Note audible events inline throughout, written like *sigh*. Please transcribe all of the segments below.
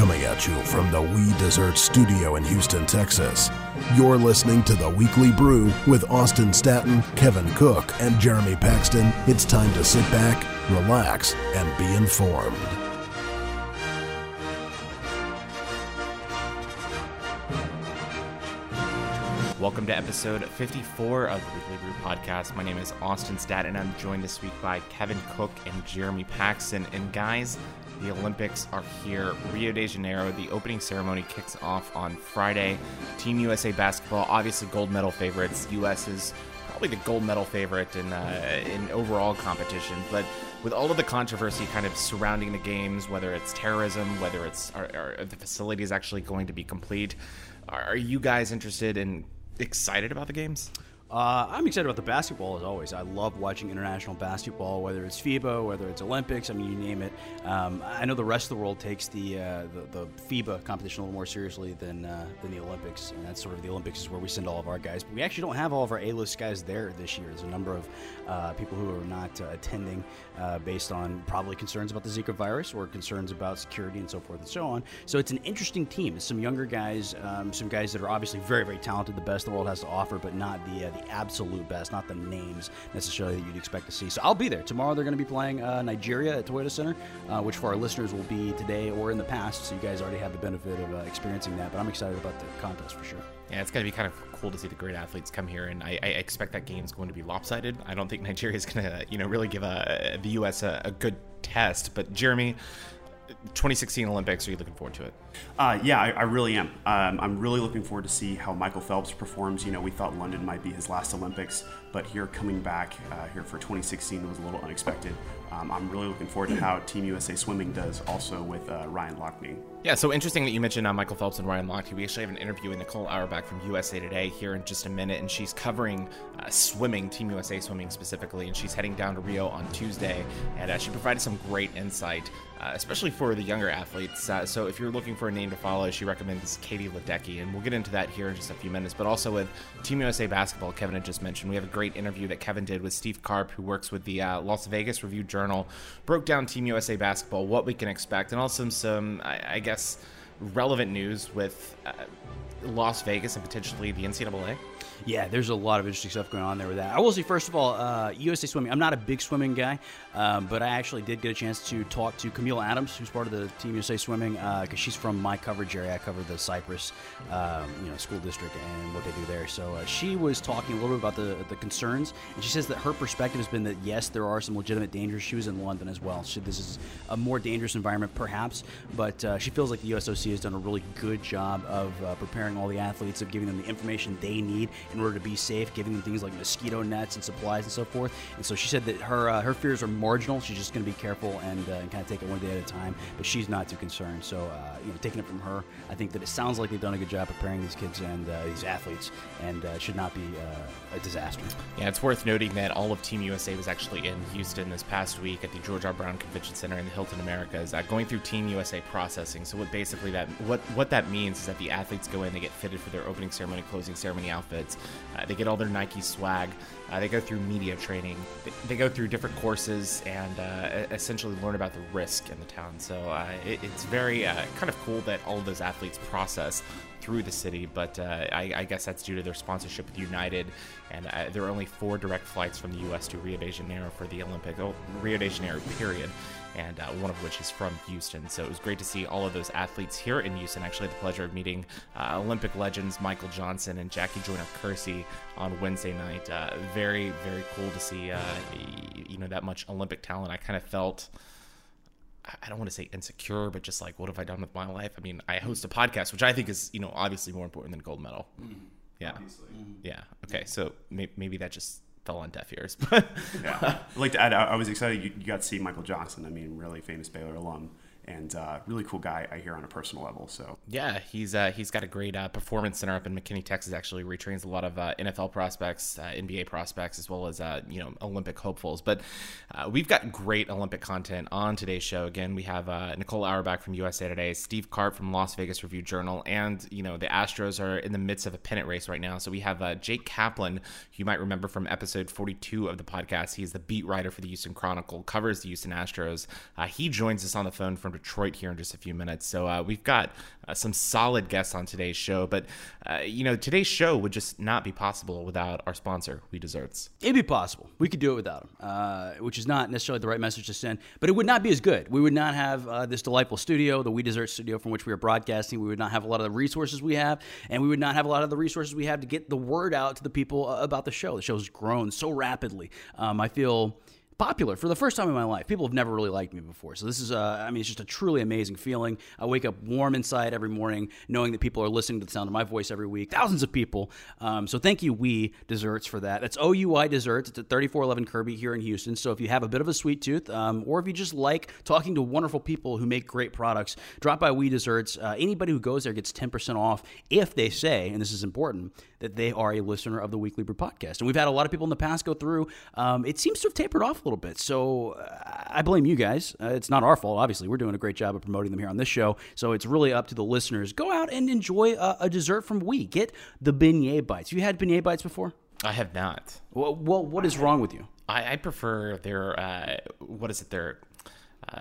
Coming at you from the Oui Dessert Studio in Houston, Texas. You're listening to the Weekly Brew with Austin Staton, Kevin Cook, and Jeremy Paxton. It's time to sit back, relax, and be informed. Welcome to episode 54 of the Weekly Brew Podcast. My name is Austin Stat, and I'm joined this week by Kevin Cook and Jeremy Paxton. And guys, the Olympics are here. Rio de Janeiro, the opening ceremony kicks off on Friday. Team USA basketball, obviously gold medal favorites. US is probably the gold medal favorite in uh, in overall competition, but with all of the controversy kind of surrounding the games, whether it's terrorism, whether it's are, are the facilities actually going to be complete, are you guys interested and excited about the games? Uh, I'm excited about the basketball as always. I love watching international basketball, whether it's FIBA, whether it's Olympics. I mean, you name it. Um, I know the rest of the world takes the, uh, the, the FIBA competition a little more seriously than uh, than the Olympics, and that's sort of the Olympics is where we send all of our guys. But we actually don't have all of our A-list guys there this year. There's a number of uh, people who are not uh, attending uh, based on probably concerns about the Zika virus or concerns about security and so forth and so on. So it's an interesting team. It's some younger guys, um, some guys that are obviously very very talented, the best the world has to offer, but not the the absolute best, not the names necessarily that you'd expect to see. So I'll be there tomorrow. They're going to be playing uh, Nigeria at Toyota Center, uh, which for our listeners will be today or in the past. So you guys already have the benefit of uh, experiencing that. But I'm excited about the contest for sure. Yeah, it's going to be kind of cool to see the great athletes come here, and I, I expect that game is going to be lopsided. I don't think *laughs* Nigeria is going to, you know, really give a, the U.S. A, a good test. But Jeremy, 2016 Olympics, are you looking forward to it? Uh, yeah, I, I, really am. Um, I'm really looking forward to see how Michael Phelps performs. You know, we thought London might be his last Olympics, but here coming back uh, here for 2016 was a little unexpected. Um, I'm really looking forward to how Team USA Swimming does also with uh, Ryan Lochte. Yeah, so interesting that you mentioned uh, Michael Phelps and Ryan Lochte. We actually have an interview with Nicole Auerbach from USA Today here in just a minute, and she's covering uh, swimming, Team USA Swimming specifically, and she's heading down to Rio on Tuesday, and uh, she provided some great insight, uh, especially for the younger athletes. Uh, so if you're looking for a name to follow, she recommends Katie Ledecky, and we'll get into that here in just a few minutes. But also with Team USA Basketball, Kevin had just mentioned, we have a great interview that Kevin did with Steve Carp, who works with the Las Vegas Review Journal, broke down Team USA Basketball, what we can expect, and also some, I, I guess, relevant news with uh, Las Vegas and potentially the NCAA. Yeah, there's a lot of interesting stuff going on there with that. I will say, first of all, uh, USA Swimming. I'm not a big swimming guy, um, but I actually did get a chance to talk to Camille Adams, who's part of the Team USA Swimming, because uh, she's from my coverage area. I cover the Cypress, um, you know, school district and what they do there. So uh, she was talking a little bit about the the concerns, and she says that her perspective has been that yes, there are some legitimate dangers. She was in London as well. So this is a more dangerous environment, perhaps, but uh, she feels like the USOC has done a really good job of uh, preparing all the athletes, of giving them the information they need in order to be safe, giving them things like mosquito nets and supplies and so forth. And so she said that her uh, her fears are marginal. She's just going to be careful and, uh, and kind of take it one day at a time. But she's not too concerned. So uh, you know, taking it from her, I think that it sounds like they've done a good job preparing these kids and uh, these athletes, and uh, should not be uh, a disaster. Yeah, it's worth noting that all of Team USA was actually in Houston this past week at the George R. Brown Convention Center in the Hilton Americas, going through Team USA processing. So what basically that what what that means is that the athletes go in, they get fitted for their opening ceremony, closing ceremony outfits. Uh, they get all their Nike swag. Uh, they go through media training. They, they go through different courses and uh, essentially learn about the risk in the town. So uh, it, it's very uh, kind of cool that all of those athletes process through the city, but uh, I, I, guess that's due to their sponsorship with United, and uh, there are only four direct flights from the U.S. to Rio de Janeiro for the Olympic oh, Rio de Janeiro period and uh, one of which is from Houston. So it was great to see all of those athletes here in Houston. Actually, the pleasure of meeting uh, Olympic legends Michael Johnson and Jackie Joyner Kersee on Wednesday night. Uh, very, very cool to see, uh, you know, that much Olympic talent. I kind of felt. I don't want to say insecure, but just like, what have I done with my life? I mean, I host a podcast, which I think is, you know, obviously more important than gold medal. Mm-hmm. Yeah. Mm-hmm. Yeah. Okay. So maybe that just fell on deaf ears. *laughs* But yeah, I'd like to add, I was excited you, you, got to see Michael Johnson. I mean, really famous Baylor alum and uh, really cool guy I hear on a personal level. So yeah, he's uh, he's got a great uh, performance center up in McKinney, Texas. Actually, where he trains a lot of uh, NFL prospects, uh, NBA prospects, as well as uh, you know Olympic hopefuls. But we've got great Olympic content on today's show. Again, we have Nicole Auerbach from USA Today, Steve Carp from Las Vegas Review Journal, and you know the Astros are in the midst of a pennant race right now. So we have Jake Kaplan, you might remember from episode 42 of the podcast. He's the beat writer for the Houston Chronicle, covers the Houston Astros. he joins us on the phone from Detroit here in just a few minutes. So uh, we've got uh, some solid guests on today's show. But, uh, you know, today's show would just not be possible without our sponsor, Oui Desserts. It'd be possible. We could do it without them, uh, which is not necessarily the right message to send, but it would not be as good. We would not have uh, this delightful studio, the Oui Dessert studio from which we are broadcasting. We would not have a lot of the resources we have, and we would not have a lot of the resources we have to get the word out to the people about the show. The show's grown so rapidly. Um, I feel popular for the first time in my life. People have never really liked me before. So this is, uh, I mean, it's just a truly amazing feeling. I wake up warm inside every morning, knowing that people are listening to the sound of my voice every week. Thousands of people. Um, so thank you, Oui Desserts, for that. That's OUI Desserts. It's at 3411 Kirby here in Houston. So if you have a bit of a sweet tooth, um, or if you just like talking to wonderful people who make great products, drop by Oui Desserts. Uh, anybody who goes there gets 10% off if they say, and this is important, that they are a listener of the Weekly Brew podcast. And we've had a lot of people in the past go through. Um, it seems to have tapered off a little bit. So uh, I blame you guys. Uh, it's not our fault, obviously. We're doing a great job of promoting them here on this show. So it's really up to the listeners. Go out and enjoy a, a dessert from Oui. Get the beignet bites. You had beignet bites before? I have not. Well, well what is wrong with you? I, I prefer their, uh, what is it, their, uh,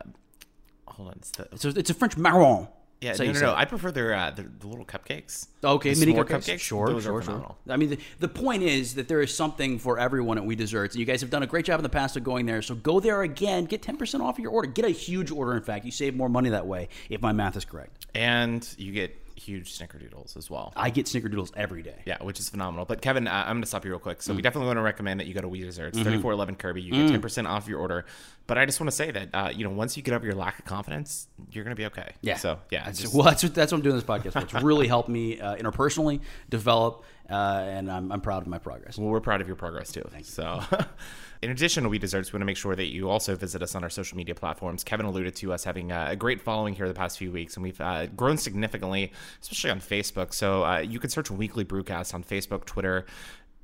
hold on. It's, the, it's, a, it's a French marron. Yeah, no, no, no. I prefer their, uh, their the little cupcakes. Okay, the mini s'more cupcakes. Sure, Those sure, sure. I mean, the, the point is that there is something for everyone at Oui Desserts, and you guys have done a great job in the past of going there. So go there again, get ten percent off your order, get a huge order. In fact, you save more money that way if my math is correct. And you get huge snickerdoodles as well. I get snickerdoodles every day. Yeah, which is phenomenal. But Kevin, uh, I'm going to stop you real quick. So we definitely want to recommend that you go to Oui Desserts, Mm-hmm. 3411 Kirby. You get 10% off your order. But I just want to say that uh, you know once you get over your lack of confidence, you're going to be okay. Yeah. So yeah, That's, just- well, that's what, that's what I'm doing this podcast for. It's really helped me uh, interpersonally develop, uh, and I'm, I'm proud of my progress. Well, we're proud of your progress too. So, *laughs* in addition to Oui Desserts, we want to make sure that you also visit us on our social media platforms. Kevin alluded to us having a great following here the past few weeks, and we've uh, grown significantly, especially on Facebook. So, uh, you can search Weekly Brewcast on Facebook, Twitter.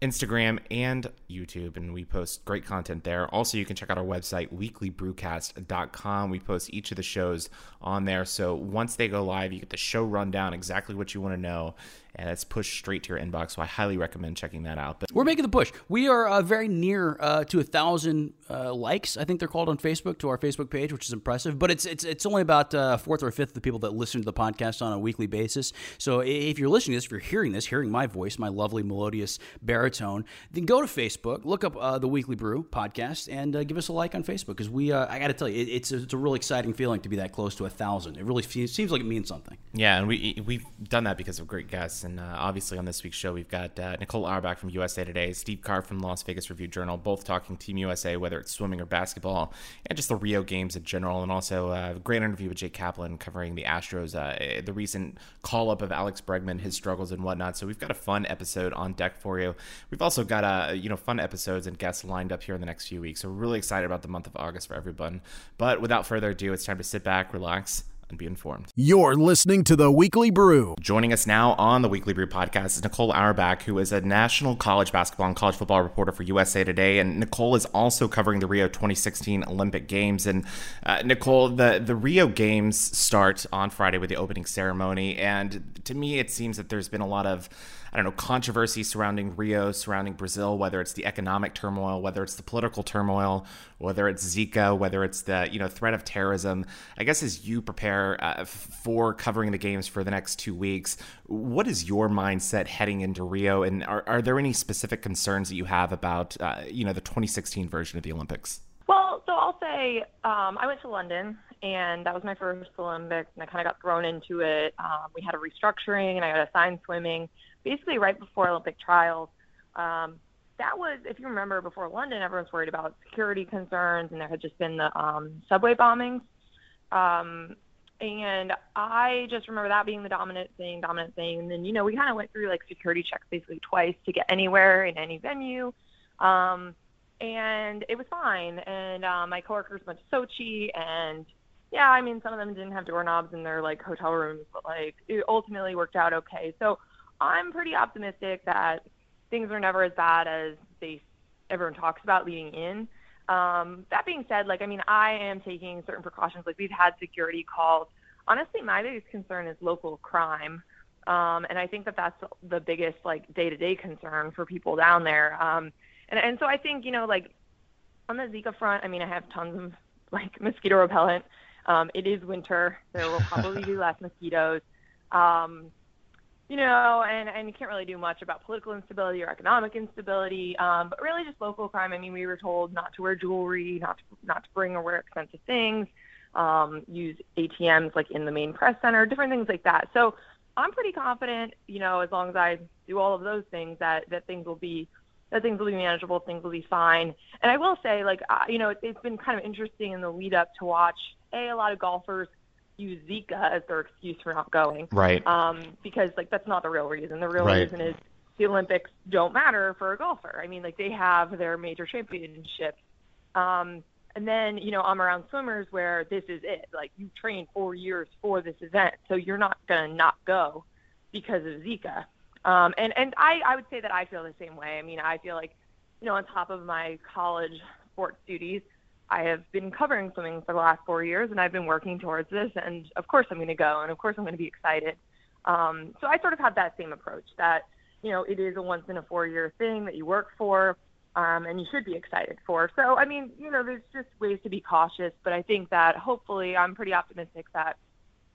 Instagram and YouTube, and we post great content there. Also, you can check out our website, weeklybrewcast.com. We post each of the shows on there. So once they go live, you get the show rundown, exactly what you want to know, and it's pushed straight to your inbox. So I highly recommend checking that out. But We're making the push. We are uh, very near uh, to a thousand uh, likes. I think they're called on Facebook to our Facebook page, which is impressive. But it's it's it's only about uh, a fourth or a fifth of the people that listen to the podcast on a weekly basis. So if you're listening to this, if you're hearing this, hearing my voice, my lovely melodious baritone, then go to Facebook, look up uh, the Weekly Brew podcast, and uh, give us a like on Facebook because we. Uh, I got to tell you, it, it's a, it's a really exciting feeling to be that close to a thousand. It really seems like it means something. Yeah, and we we've done that because of great guests, and uh, obviously on this week's show we've got uh, Nicole Auerbach from USA Today, Steve Carp from Las Vegas Review Journal, both talking Team USA, whether it's swimming or basketball, and just the Rio Games in general, and also uh, a great interview with Jake Kaplan covering the Astros, uh, the recent call up of Alex Bregman, his struggles and whatnot. So we've got a fun episode on deck for you. We've also got uh, you know fun episodes and guests lined up here in the next few weeks. So we're really excited about the month of August for everyone. But without further ado, it's time to sit back, relax, and be informed. You're listening to the Weekly Brew. Joining us now on the Weekly Brew podcast is Nicole Auerbach, who is a national college basketball and college football reporter for USA Today. And Nicole is also covering the Rio 2016 Olympic Games. And uh, Nicole, the, the Rio Games start on Friday with the opening ceremony. And to me, it seems that there's been a lot of I don't know, controversy surrounding Rio, surrounding Brazil, whether it's the economic turmoil, whether it's the political turmoil, whether it's Zika, whether it's the, you know, threat of terrorism. I guess as you prepare uh, for covering the games for the next two weeks, what is your mindset heading into Rio? And are, are there any specific concerns that you have about, uh, you know, the 2016 version of the Olympics? Well, so I'll say um, I went to London, and that was my first Olympics, and I kind of got thrown into it. Um, we had a restructuring, and I got assigned swimming basically right before Olympic trials. Um, that was, if you remember, before London, everyone's worried about security concerns, and there had just been the um, subway bombings. Um, and I just remember that being the dominant thing, dominant thing. And then, you know, we kind of went through like security checks basically twice to get anywhere in any venue. Um, and it was fine. And um, my coworkers went to Sochi, and yeah, I mean, some of them didn't have doorknobs in their like hotel rooms, but like it ultimately worked out okay. So I'm pretty optimistic that things are never as bad as they everyone talks about leading in. Um, that being said, like I mean, I am taking certain precautions. Like we've had security calls. Honestly, my biggest concern is local crime. Um, and I think that that's the biggest like day-to-day concern for people down there. Um, and and so I think you know like on the Zika front, I mean I have tons of like *laughs* mosquito repellent. Um, it is winter. There will probably be *laughs* less mosquitoes. Um, you know, and, and you can't really do much about political instability or economic instability, um, but really just local crime. I mean, we were told not to wear jewelry, not to, not to bring or wear expensive things, um, use ATMs like in the main press center, different things like that. So I'm pretty confident, you know, as long as I do all of those things, that that things will be that things will be manageable, things will be fine. And I will say, like, uh, you know, it, it's been kind of interesting in the lead up to watch a a lot of golfers use Zika as their excuse for not going. Right. Um, because like that's not the real reason. The real Right. reason is the Olympics don't matter for a golfer. I mean, like they have their major championships. Um, and then, you know, I'm around swimmers where this is it. Like you train four years for this event, so you're not gonna not go because of Zika. Um, and and I I would say that I feel the same way. I mean, I feel like, you know, on top of my college sports duties, I have been covering swimming for the last four years, and I've been working towards this. And of course, I'm going to go, and of course, I'm going to be excited. Um, so I sort of have that same approach that you know it is a once in a four year thing that you work for, um, and you should be excited for. So I mean, you know, there's just ways to be cautious, but I think that hopefully, I'm pretty optimistic that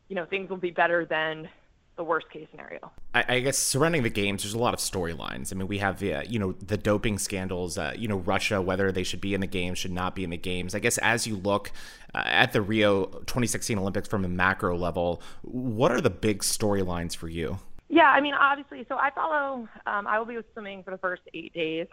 you know things will be better than the worst case scenario. I, I guess surrounding the games, there's a lot of storylines. I mean, we have uh, you know the doping scandals. Uh, you know, Russia, whether they should be in the games, should not be in the games. I guess as you look uh, at the Rio 2016 Olympics from a macro level, what are the big storylines for you? Yeah, I mean, obviously, so I follow. Um, I will be swimming for the first eight days,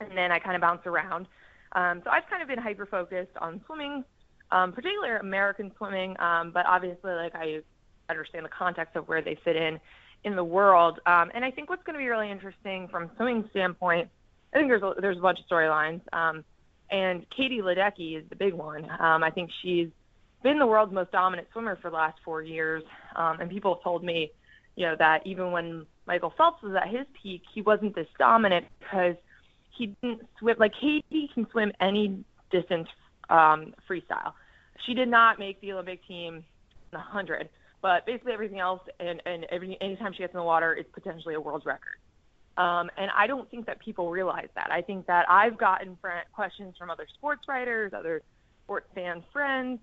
and then I kind of bounce around. Um, so I've kind of been hyper focused on swimming, um, particularly American swimming, um, but obviously, like I understand the context of where they fit in in the world. Um, and I think what's going to be really interesting from swimming standpoint, I think there's a, there's a bunch of storylines. Um, and Katie Ledecky is the big one. Um, I think she's been the world's most dominant swimmer for the last four years. Um, and people have told me, you know, that even when Michael Phelps was at his peak, he wasn't this dominant because he didn't swim like Katie can swim any distance um, freestyle. She did not make the Olympic team in the hundred, but basically everything else and and every anytime she gets in the water, it's potentially a world record. Um, and I don't think that people realize that. I think that I've gotten fr- questions from other sports writers, other sports fan friends,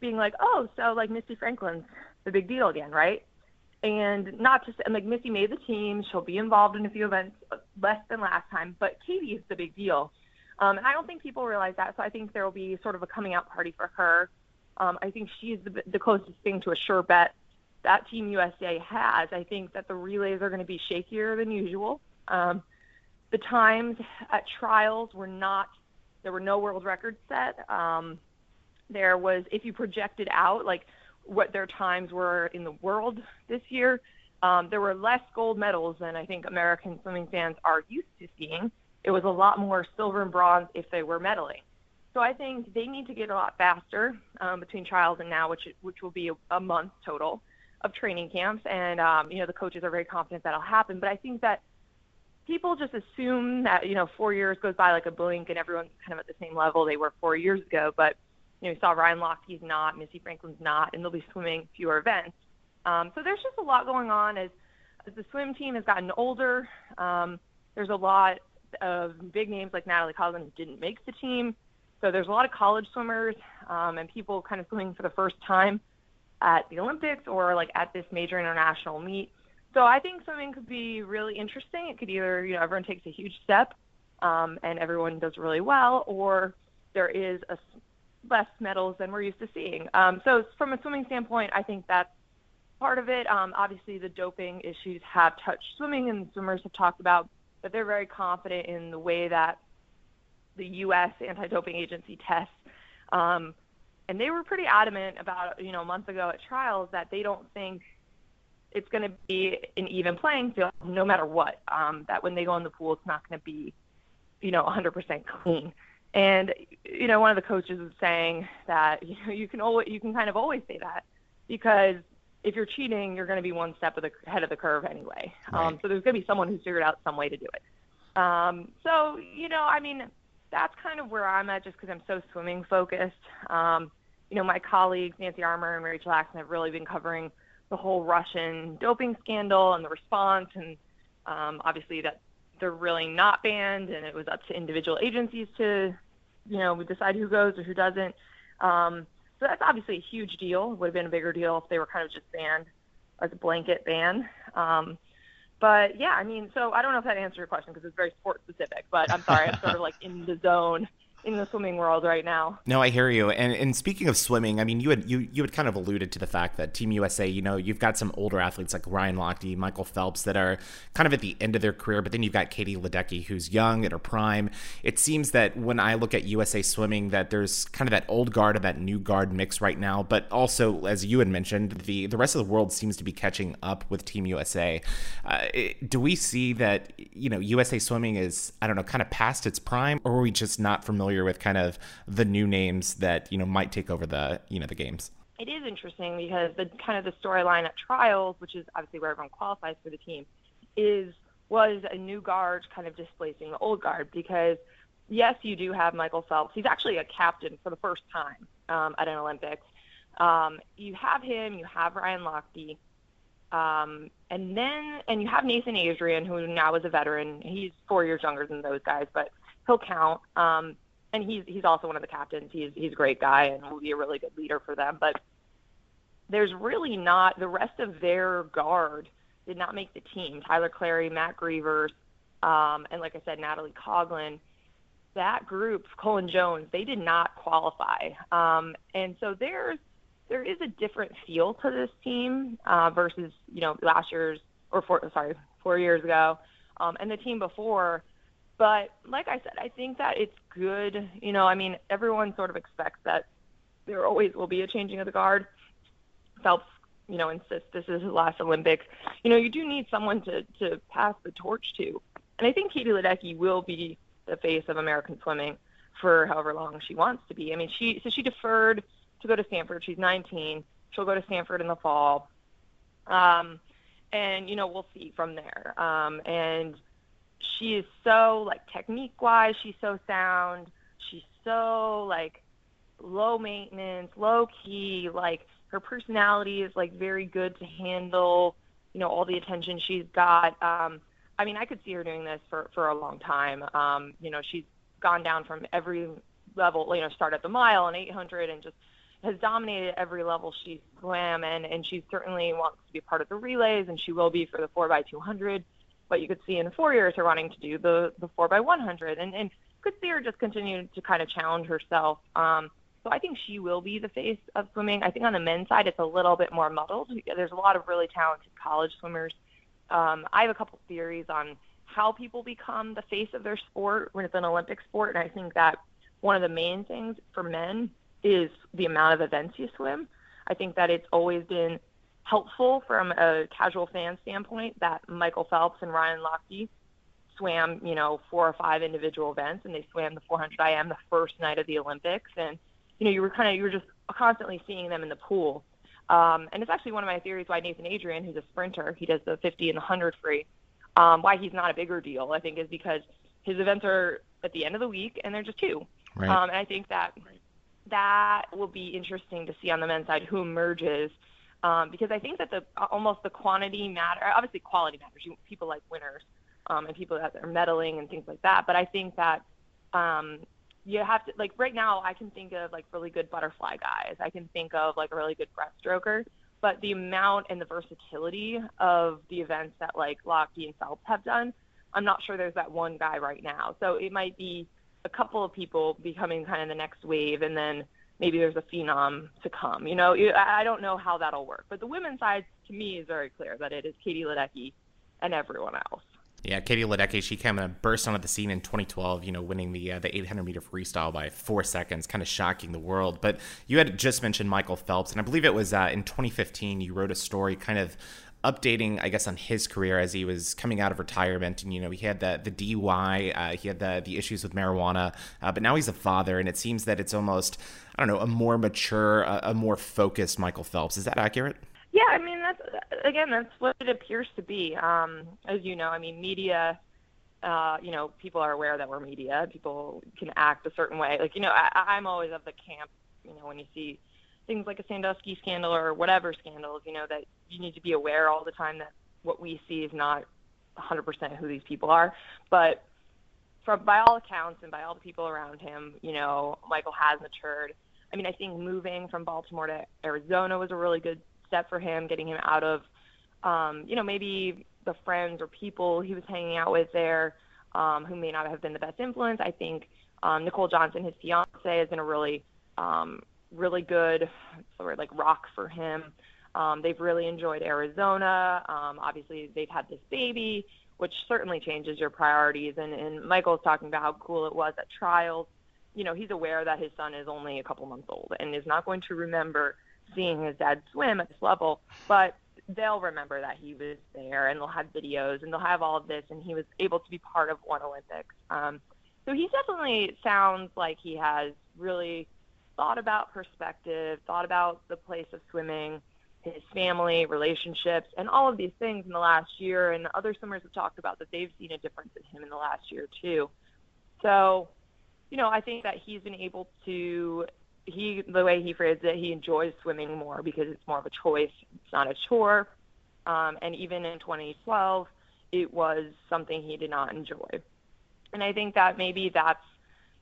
being like, "Oh, so like Missy Franklin's the big deal again, right?" And not just and like Missy made the team, she'll be involved in a few events uh, less than last time, but Katie is the big deal. Um, and I don't think people realize that. So I think there will be sort of a coming out party for her. Um, I think she's the, the closest thing to a sure bet that Team USA has. I think that the relays are going to be shakier than usual. Um, the times at trials were not, there were no world records set. Um, there was, if you projected out, like what their times were in the world this year, um, there were less gold medals than I think American swimming fans are used to seeing. It was a lot more silver and bronze if they were medaling. So I think they need to get a lot faster um, between trials and now, which which will be a, a month total of training camps. And um, you know the coaches are very confident that'll happen. But I think that people just assume that you know four years goes by like a blink and everyone's kind of at the same level they were four years ago. But you know, we saw Ryan Lochte's not, Missy Franklin's not, and they'll be swimming fewer events. Um, so there's just a lot going on as as the swim team has gotten older. Um, there's a lot of big names like Natalie Coughlin didn't make the team. So there's a lot of college swimmers um, and people kind of swimming for the first time at the Olympics or like at this major international meet. So I think swimming could be really interesting. It could either, you know, everyone takes a huge step um, and everyone does really well, or there is a less medals than we're used to seeing. Um, so from a swimming standpoint, I think that's part of it. Um, obviously, the doping issues have touched swimming, and swimmers have talked about that they're very confident in the way that the U.S. anti-doping agency tests. Um, and they were pretty adamant about, you know, a month ago at trials that they don't think it's going to be an even playing field no matter what. Um, that when they go in the pool, it's not going to be, you know, 100% clean. And you know, one of the coaches was saying that *laughs* you know you can always you can kind of always say that because if you're cheating, you're going to be one step of the ahead of the curve anyway. Um, so there's going to be someone who's figured out some way to do it. Um, so you know, I mean, that's kind of where I'm at, just because I'm so swimming focused. Um, you know, my colleagues Nancy Armour and Rachel Axon have really been covering the whole Russian doping scandal and the response, and um, obviously that they're really not banned, and it was up to individual agencies to, you know, decide who goes or who doesn't. Um, So that's obviously a huge deal. It would have been a bigger deal if they were kind of just banned as a blanket ban. Um, but yeah, I mean, so I don't know if that answered your question because it's very sport specific. But I'm sorry, I'm sort of like in the zone in the swimming world right now. No, I hear you. And and speaking of swimming, I mean, you had you you had kind of alluded to the fact that Team USA, you know, you've got some older athletes like Ryan Lochte, Michael Phelps that are kind of at the end of their career, but then you've got Katie Ledecky who's young at her prime. It seems that when I look at USA swimming that there's kind of that old guard and that new guard mix right now, but also as you had mentioned, the the rest of the world seems to be catching up with Team USA. Uh, do we see that you know USA swimming is I don't know, kind of past its prime or are we just not familiar familiar with kind of the new names that you know might take over the you know the games? It is interesting because the kind of the storyline at trials, which is obviously where everyone qualifies for the team, is was a new guard kind of displacing the old guard because yes, you do have Michael Phelps. He's actually a captain for the first time um, at an Olympics. Um, you have him. You have Ryan Lochte. Um, and then, and you have Nathan Adrian, who now is a veteran. He's four years younger than those guys, but he'll count. Um, and he's he's also one of the captains. He's he's a great guy and will be a really good leader for them. But there's really not the rest of their guard did not make the team. Tyler Clary, Matt Grevers, um, and like I said, Natalie Coughlin. That group, Cullen Jones, they did not qualify, um, and so there's there is a different feel to this team uh, versus you know last year's or four, sorry four years ago, um, and the team before but like I said, I think that it's good. You know, I mean, everyone sort of expects that there always will be a changing of the guard. Phelps, you know, insists this is his last Olympics. You know, you do need someone to to pass the torch to, and I think Katie Ledecky will be the face of American swimming for however long she wants to be. I mean, she so she deferred to go to Stanford. She's 19. She'll go to Stanford in the fall, um, and you know we'll see from there. Um, and she is so like technique wise, she's so sound. She's so like low maintenance, low key. Like her personality is like very good to handle, you know, all the attention she's got. Um, I mean, I could see her doing this for for a long time. Um, you know, she's gone down from every level. You know, start at the mile and 800 and just has dominated every level she swam and and she certainly wants to be part of the relays and she will be for the 4 by 200 but you could see in four years her wanting to do the the four by 100, and and could see her just continue to kind of challenge herself. Um, so I think she will be the face of swimming. I think on the men's side it's a little bit more muddled. There's a lot of really talented college swimmers. Um, I have a couple theories on how people become the face of their sport when it's an Olympic sport, and I think that one of the main things for men is the amount of events you swim. I think that it's always been helpful from a casual fan standpoint that Michael Phelps and Ryan Lochte swam, you know, four or five individual events, and they swam the 400 IM the first night of the Olympics, and you know, you were kind of you were just constantly seeing them in the pool. Um, and it's actually one of my theories why Nathan Adrian, who's a sprinter, he does the 50 and the 100 free, um, why he's not a bigger deal. I think is because his events are at the end of the week, and they're just two. Right. Um, and I think that that will be interesting to see on the men's side who emerges um, because I think that the almost the quantity matter. Obviously, quality matters. You, people like winners um, and people that are medaling and things like that. But I think that um, you have to like right now. I can think of like really good butterfly guys. I can think of like a really good breaststroker. But the amount and the versatility of the events that like Lochte and Phelps have done, I'm not sure there's that one guy right now. So it might be a couple of people becoming kind of the next wave, and then maybe there's a phenom to come. You know, I don't know how that'll work, but the women's side to me is very clear that it is Katie Ledecky and everyone else. Yeah, Katie Ledecky, she kind of burst onto the scene in 2012, you know, winning the uh, the 800 meter freestyle by four seconds, kind of shocking the world. But you had just mentioned Michael Phelps, and I believe it was uh, in 2015 you wrote a story kind of updating, I guess, on his career as he was coming out of retirement. And you know, he had the the DUI, uh, he had the the issues with marijuana, uh, but now he's a father, and it seems that it's almost I don't know a more mature, a, a more focused Michael Phelps. Is that accurate? Yeah, I mean that's again that's what it appears to be. Um, as you know, I mean media. Uh, you know, people are aware that we're media. People can act a certain way. Like, you know, I, I'm always of the camp. You know, when you see things like a Sandusky scandal or whatever scandals, you know, that you need to be aware all the time that what we see is not 100% who these people are. But from by all accounts and by all the people around him, you know, Michael has matured. I mean, I think moving from Baltimore to Arizona was a really good step for him, getting him out of, um, you know, maybe the friends or people he was hanging out with there um, who may not have been the best influence. I think um, Nicole Johnson, his fiance, has been a really, um, really good of like rock for him. Um, they've really enjoyed Arizona. Um, obviously, they've had this baby, which certainly changes your priorities. And, and Michael's talking about how cool it was at trials. You know, he's aware that his son is only a couple months old and is not going to remember seeing his dad swim at this level, but they'll remember that he was there and they'll have videos and they'll have all of this and he was able to be part of one Olympics. Um, so he definitely sounds like he has really thought about perspective, thought about the place of swimming, his family, relationships, and all of these things in the last year. And other swimmers have talked about that they've seen a difference in him in the last year too. So, you know, I think that he's been able to he the way he phrased it, he enjoys swimming more because it's more of a choice. It's not a chore. Um, and even in 2012, it was something he did not enjoy. And I think that maybe that's,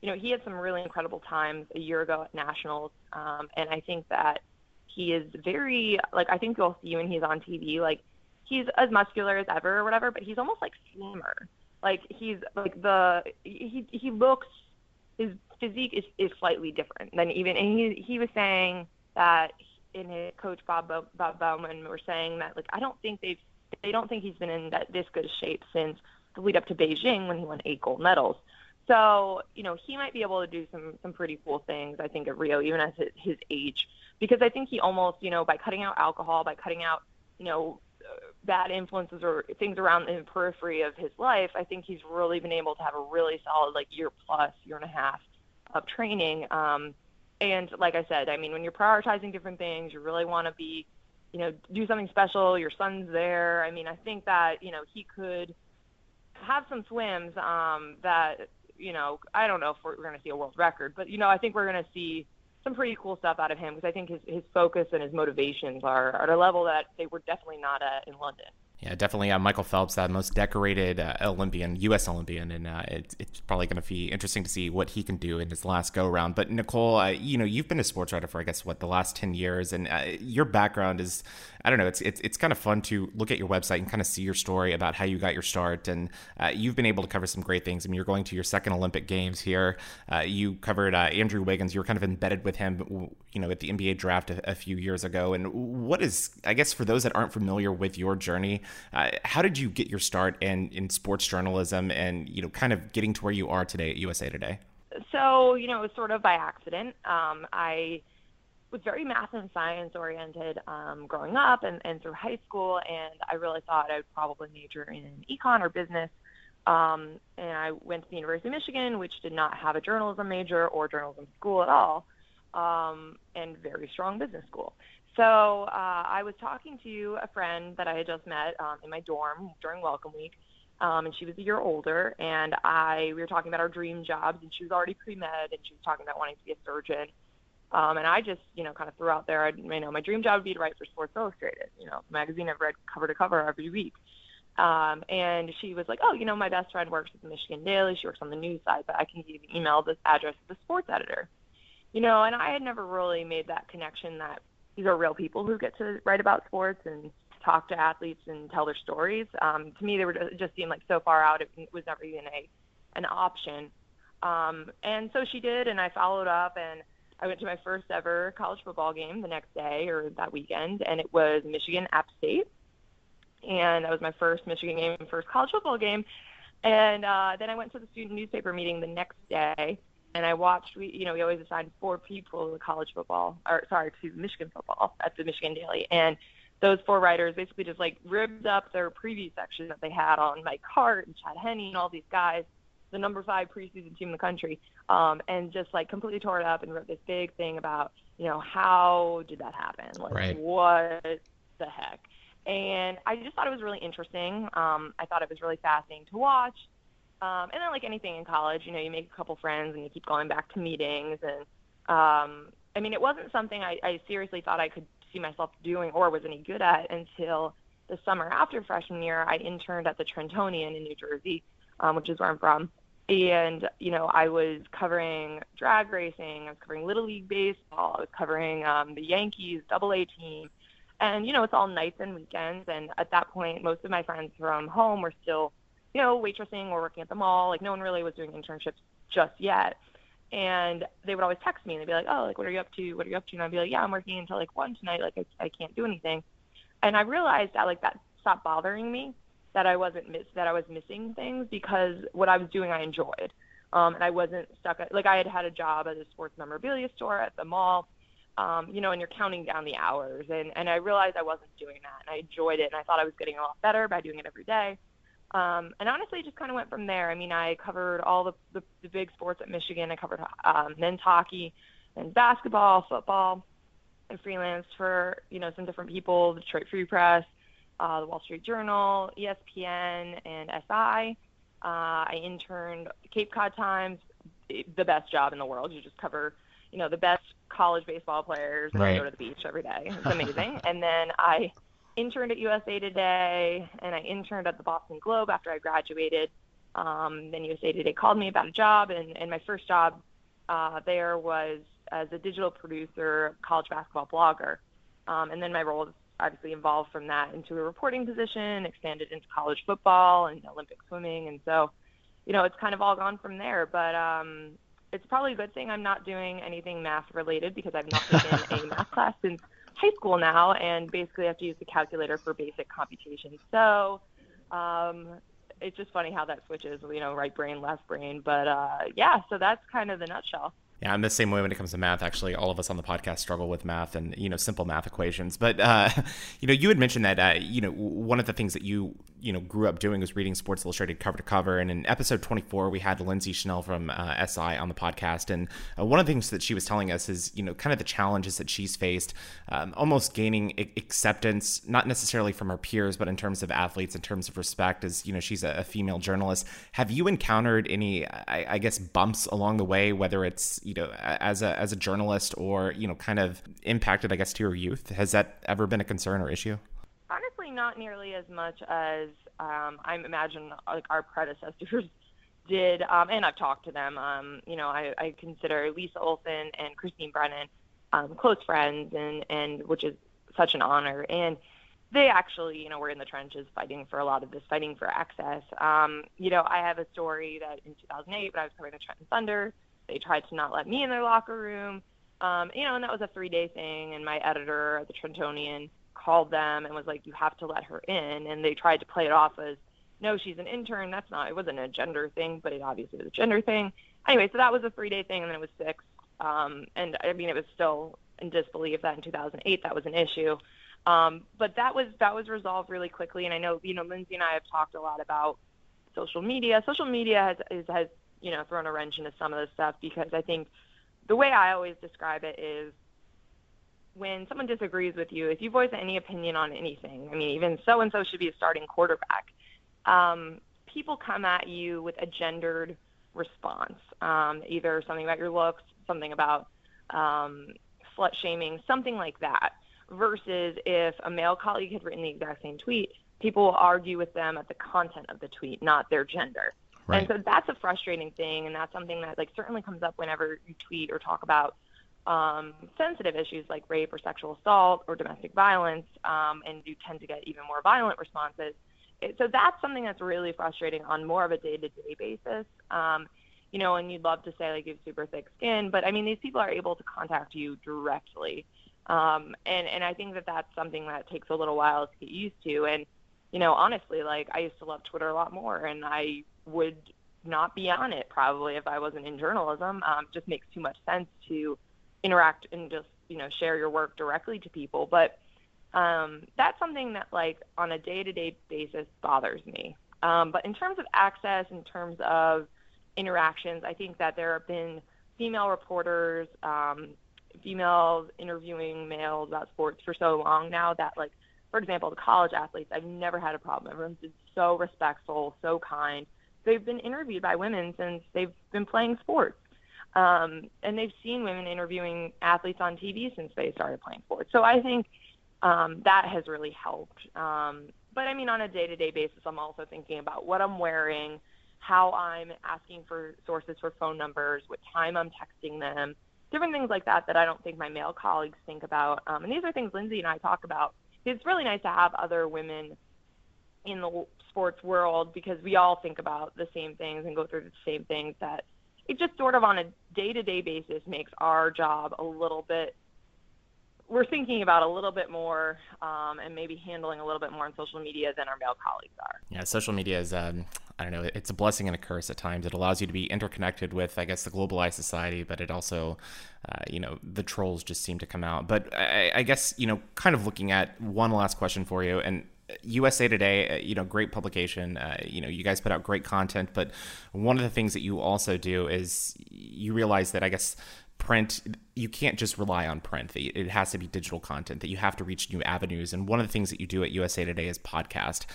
you know, he had some really incredible times a year ago at nationals, um, and I think that he is very like I think you'll see when he's on TV, like he's as muscular as ever or whatever, but he's almost like slimmer. Like he's like the he he looks his physique is, is slightly different than even and he he was saying that in his coach Bob Bob Bowman were saying that like I don't think they've they don't think he's been in that this good shape since the lead up to Beijing when he won eight gold medals. So you know he might be able to do some some pretty cool things I think at Rio even at his, his age because I think he almost you know by cutting out alcohol by cutting out you know bad influences or things around the periphery of his life, I think he's really been able to have a really solid like year plus, year and a half of training. Um, and like I said, I mean, when you're prioritizing different things, you really want to be, you know, do something special. Your son's there. I mean, I think that you know he could have some swims um, that you know I don't know if we're, going to see a world record, but you know I think we're going to see some pretty cool stuff out of him because I think his, his focus and his motivations are at a level that they were definitely not at in London. Yeah, definitely. Uh, Michael Phelps, that most decorated uh, Olympian, U.S. Olympian, and uh, it, it's probably going to be interesting to see what he can do in his last go round. But Nicole, uh, you know, you've been a sports writer for I guess what the last ten years, and uh, your background is, I don't know, it's, it's it's kind of fun to look at your website and kind of see your story about how you got your start, and uh, you've been able to cover some great things. I mean, you're going to your second Olympic Games here. you covered Andrew Wiggins. You were kind of embedded with him, you know, at the NBA draft a, a few years ago. And what is, I guess, for those that aren't familiar with your journey, how did did you get your start in, in sports journalism and, you know, kind of getting to where you are today at USA Today? So, you know, it was sort of by accident. Um, I was very math and science oriented um, growing up and, and through high school, and I really thought I would probably major in econ or business. Um, and I went to the University of Michigan, which did not have a journalism major or journalism school at all, um, and very strong business school. So uh, I was talking to a friend that I had just met um, in my dorm during Welcome Week, um, and she was a year older. And I we were talking about our dream jobs, and she was already pre med, and she was talking about wanting to be a surgeon. Um, and I just, you know, kind of threw out there, you know, my dream job would be to write for Sports Illustrated, you know, magazine I've read cover to cover every week. Um, and she was like, oh, you know, my best friend works at the Michigan Daily. She works on the news side, but I can give you the email this address of the sports editor. You know, and I had never really made that connection that these are real people who get to write about sports and talk to athletes and tell their stories. Um, to me, they were just, seemed like so far out, it was never even a an option. Um, and so she did, and I followed up, and I went to my first ever college football game the next day or that weekend, and it was Michigan App State, and that was my first Michigan game, first college football game. And uh, then I went to the student newspaper meeting the next day, and I watched. We, you know, we always assigned four people to college football, or sorry, to Michigan football at the Michigan Daily, and those four writers basically just like ripped up their preview section that they had on Mike Hart and Chad Henne and all these guys, the number five preseason team in the country, um, and just like completely tore it up and wrote this big thing about, you know, how did that happen? Like, right. what the heck? And I just thought it was really interesting. Um, I thought it was really fascinating to watch. Um, and then like anything in college, you know, you make a couple friends and you keep going back to meetings. And um, I mean, it wasn't something I, I seriously thought I could see myself doing or was any good at until the summer after freshman year. I interned at the Trentonian in New Jersey, um, which is where I'm from. And, you know, I was covering drag racing, I was covering Little League Baseball, I was covering um, the Yankees double A team. And, you know, it's all nights and weekends. And at that point, most of my friends from home were still, you know, waitressing or working at the mall. Like, no one really was doing internships just yet. And they would always text me and they'd be like, oh, like, what are you up to? What are you up to? And I'd be like, yeah, I'm working until like one tonight. Like, I, I can't do anything. And I realized that, like, that stopped bothering me that I wasn't miss that I was missing things because what I was doing I enjoyed. Um, and I wasn't stuck at like I had had a job at a sports memorabilia store at the mall, um, you know, and you're counting down the hours. And and I realized I wasn't doing that, and I enjoyed it, and I thought I was getting a lot better by doing it every day. Um, and honestly, just kind of went from there. I mean, I covered all the the, the big sports at Michigan. I covered um, men's hockey, and basketball, football, and freelanced for you know some different people, the Detroit Free Press uh, the Wall Street Journal, ESPN, and SI. Uh, I interned Cape Cod Times, the best job in the world. You just cover, you know, the best college baseball players and right. go to the beach every day. It's amazing. *laughs* and then I interned at USA Today, and I interned at the Boston Globe after I graduated. Um, then USA Today called me about a job, and, and my first job uh, there was as a digital producer, college basketball blogger. Um, and then my role obviously evolved from that into a reporting position, expanded into college football and Olympic swimming, and so, you know, it's kind of all gone from there. But um, it's probably a good thing I'm not doing anything math related because I've not taken *laughs* a math class since high school now, and basically have to use the calculator for basic computations. So. Um, it's just funny how that switches, you know, right brain, left brain. But uh, yeah, so that's kind of the nutshell. Yeah, I'm the same way when it comes to math. Actually, all of us on the podcast struggle with math and you know simple math equations. But uh, *laughs* you know, you had mentioned that uh, you know one of the things that you you know grew up doing was reading Sports Illustrated cover to cover. And in episode 24, we had Lindsay Schnell from uh, SI on the podcast, and uh, one of the things that she was telling us is you know kind of the challenges that she's faced, um, almost gaining acceptance, not necessarily from her peers, but in terms of athletes, in terms of respect, as you know she's a, a female journalist. Have you encountered any, I, I, guess, bumps along the way, whether it's you know as a as a journalist or you know kind of impacted, I guess, to your youth? Has that ever been a concern or issue? Honestly, not nearly as much as um, I imagine like our predecessors *laughs* did, um, and I've talked to them. Um, you know, I, I consider Lisa Olson and Christine Brennan um, close friends, and and which is such an honor. And they actually, you know, were in the trenches fighting for a lot of this, fighting for access. Um, you know, I have a story that in 2008, when I was covering the Trenton Thunder, they tried to not let me in their locker room. Um, you know, and that was a three-day thing. And my editor at the Trentonian called them and was like, "You have to let her in." And they tried to play it off as, "No, she's an intern. That's not. It wasn't a gender thing, but it obviously was a gender thing." Anyway, so that was a three-day thing, and then it was six. Um, and I mean, it was still in disbelief that in 2008 that was an issue. Um, but that was that was resolved really quickly. And I know, you know, Lindsay and I have talked a lot about social media. Social media has is, has you know thrown a wrench into some of this stuff because I think the way I always describe it is when someone disagrees with you, if you voice any opinion on anything, I mean, even so and so should be a starting quarterback, um, people come at you with a gendered response, um, either something about your looks, something about um, slut shaming, something like that. Versus if a male colleague had written the exact same tweet, people will argue with them at the content of the tweet, not their gender. Right. And so that's a frustrating thing, and that's something that like certainly comes up whenever you tweet or talk about um, sensitive issues like rape or sexual assault or domestic violence, um, and you tend to get even more violent responses. It, so that's something that's really frustrating on more of a day-to-day basis. Um, you know, and you'd love to say like you have super thick skin, but I mean these people are able to contact you directly, um, and and I think that that's something that takes a little while to get used to. And you know, honestly, like I used to love Twitter a lot more, and I would not be on it probably if I wasn't in journalism. Um, just makes too much sense to interact and just you know share your work directly to people. But um, that's something that like on a day-to-day basis bothers me. Um, but in terms of access in terms of interactions i think that there have been female reporters um, females interviewing males about sports for so long now that like for example the college athletes i've never had a problem. Everyone's been so respectful so kind they've been interviewed by women since they've been playing sports um, and they've seen women interviewing athletes on TV since they started playing sports. So I think um, that has really helped. Um, but I mean, on a day to day basis, I'm also thinking about what I'm wearing, how I'm asking for sources for phone numbers, what time I'm texting them, different things like that that I don't think my male colleagues think about. Um, and these are things Lindsay and I talk about. It's really nice to have other women in the sports world because we all think about the same things and go through the same things that it just sort of on a day-to-day basis makes our job a little bit we're thinking about a little bit more um, and maybe handling a little bit more on social media than our male colleagues are. Yeah, social media is, um, I don't know, it's a blessing and a curse at times. It allows you to be interconnected with, I guess, the globalized society, but it also, uh, you know, the trolls just seem to come out. But I, I guess, you know, kind of looking at one last question for you, and USA Today, uh, you know, great publication. Uh, you know, you guys put out great content, but one of the things that you also do is you realize that I guess print you can't just rely on print. It has to be digital content that you have to reach new avenues. And one of the things that you do at usa today is podcast.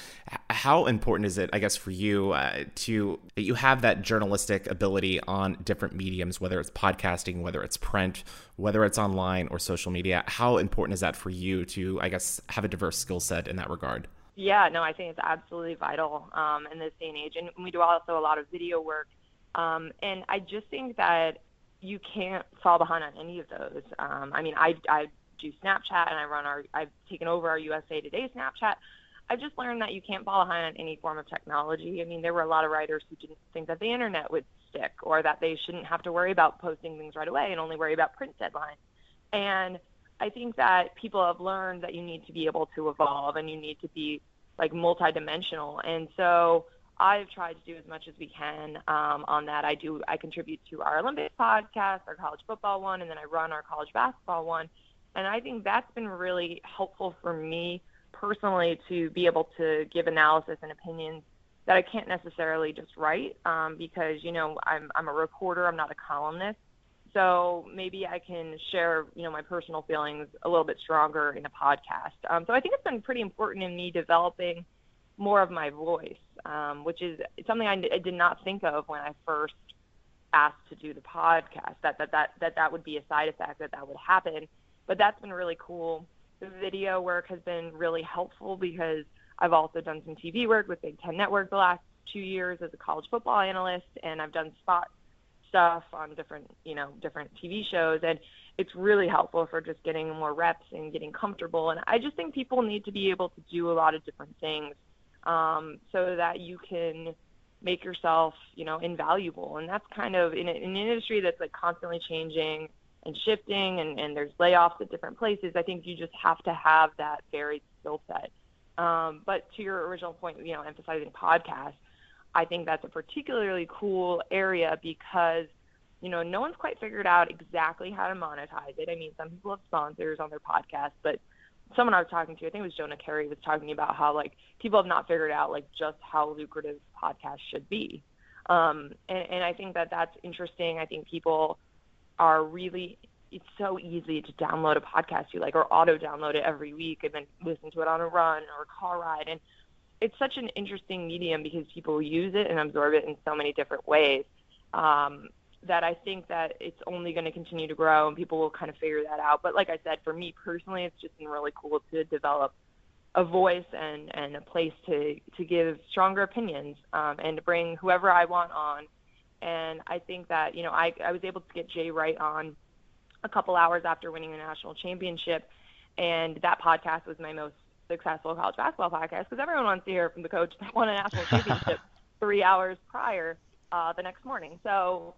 How important is it i guess for you uh, to that you have that journalistic ability on different mediums whether it's podcasting whether it's print whether it's online or social media? How important is that for you to i guess have a diverse skill set in that regard? Yeah no i think it's absolutely vital um, in this day and age. And we do also a lot of video work. Um, and i just think that you can't fall behind on any of those. Um, I mean, I, I do Snapchat and I run our, I've taken over our USA Today Snapchat. I've just learned that you can't fall behind on any form of technology. I mean, there were a lot of writers who didn't think that the internet would stick or that they shouldn't have to worry about posting things right away and only worry about print deadlines. And I think that people have learned that you need to be able to evolve and you need to be like multidimensional. And so, I've tried to do as much as we can um, on that. I do. I contribute to our Olympic podcast, our college football one, and then I run our college basketball one. And I think that's been really helpful for me personally to be able to give analysis and opinions that I can't necessarily just write um, because you know I'm I'm a reporter. I'm not a columnist. So maybe I can share, you know, my personal feelings a little bit stronger in a podcast. Um, so I think it's been pretty important in me developing more of my voice, um, which is something I, I did not think of when I first asked to do the podcast. That that that that that would be a side effect that that would happen. But that's been really cool. The video work has been really helpful because I've also done some TV work with Big Ten Network the last two years as a college football analyst, and I've done spot stuff on different you know different TV shows and it's really helpful for just getting more reps and getting comfortable and I just think people need to be able to do a lot of different things um, so that you can make yourself, you know, invaluable. And that's kind of in, a, in an industry that's like constantly changing and shifting, and, and there's layoffs at different places. I think you just have to have that varied skill set. Um, but to your original point, you know, emphasizing podcasts, I think that's a particularly cool area because you know no one's quite figured out exactly how to monetize it. I mean, some people have sponsors on their podcast, but someone I was talking to, I think it was Jonah Keri, was talking about how like people have not figured out like just how lucrative podcasts should be. Um, and, and I think that that's interesting. I think people are really it's so easy to download a podcast you like or auto download it every week and then listen to it on a run or a car ride and it's such an interesting medium because people use it and absorb it in so many different ways um, that I think that it's only going to continue to grow and people will kind of figure that out. But like I said, for me personally, it's just been really cool to develop a voice and, and a place to, to give stronger opinions um, and to bring whoever I want on. And I think that, you know, I, I was able to get Jay Wright on a couple hours after winning the national championship. And that podcast was my most successful college basketball podcast because everyone wants to hear from the coach that won a national *laughs* championship three hours prior uh, the next morning. So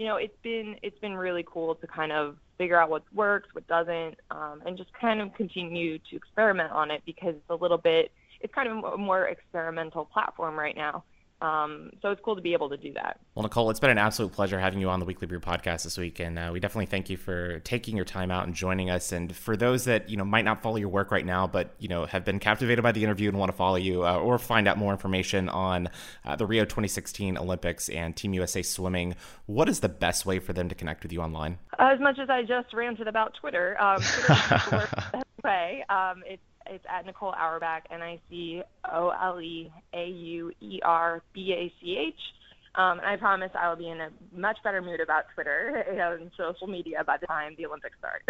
you know, it's been it's been really cool to kind of figure out what works, what doesn't, um, and just kind of continue to experiment on it because it's a little bit it's kind of a more experimental platform right now. Um, so it's cool to be able to do that. Well, Nicole, it's been an absolute pleasure having you on the Weekly Brew podcast this week, and uh, we definitely thank you for taking your time out and joining us. And for those that you know might not follow your work right now, but you know have been captivated by the interview and want to follow you uh, or find out more information on uh, the Rio 2016 Olympics and Team USA swimming, what is the best way for them to connect with you online? As much as I just ranted about Twitter, um, Twitter is the best *laughs* way. Um, it's it's at Nicole Auerbach, N I C O L E A U E R B A C H. Um, and I promise I will be in a much better mood about Twitter *laughs* and social media by the time the Olympics start.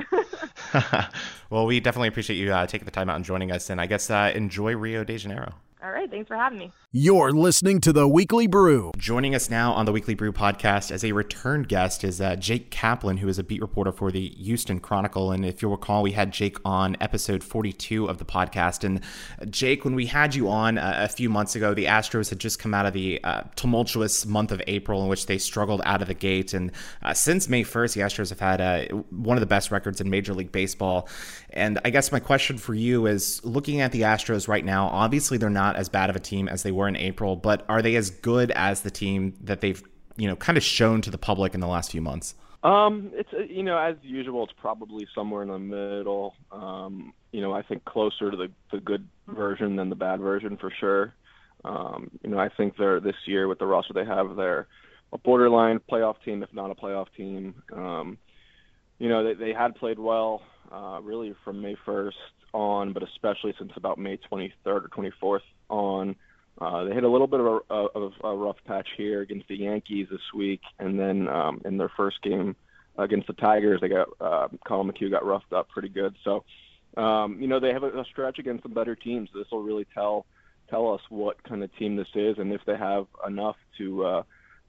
*laughs* *laughs* well, we definitely appreciate you uh, taking the time out and joining us. And I guess uh, enjoy Rio de Janeiro. All right. Thanks for having me. You're listening to the Weekly Brew. Joining us now on the Weekly Brew podcast as a return guest is uh, Jake Kaplan, who is a beat reporter for the Houston Chronicle. And if you'll recall, we had Jake on episode 42 of the podcast. And uh, Jake, when we had you on uh, a few months ago, the Astros had just come out of the uh, tumultuous month of April in which they struggled out of the gate. And uh, since May 1st, the Astros have had uh, one of the best records in Major League Baseball. And I guess my question for you is looking at the Astros right now, obviously they're not as bad of a team as they were in April, but are they as good as the team that they've, you know, kind of shown to the public in the last few months? Um, it's uh, you know as usual, it's probably somewhere in the middle. Um, you know, I think closer to the the good version than the bad version for sure. Um, you know, I think they're this year with the roster they have, they're a borderline playoff team, if not a playoff team. Um, you know, they, they had played well uh, really from May 1st on, but especially since about May 23rd or 24th on. Uh, they hit a little bit of a, of a rough patch here against the Yankees this week, and then um, in their first game against the Tigers, they got uh, Collin McHugh got roughed up pretty good. So, um, you know, they have a, a stretch against some better teams. This will really tell tell us what kind of team this is, and if they have enough to uh,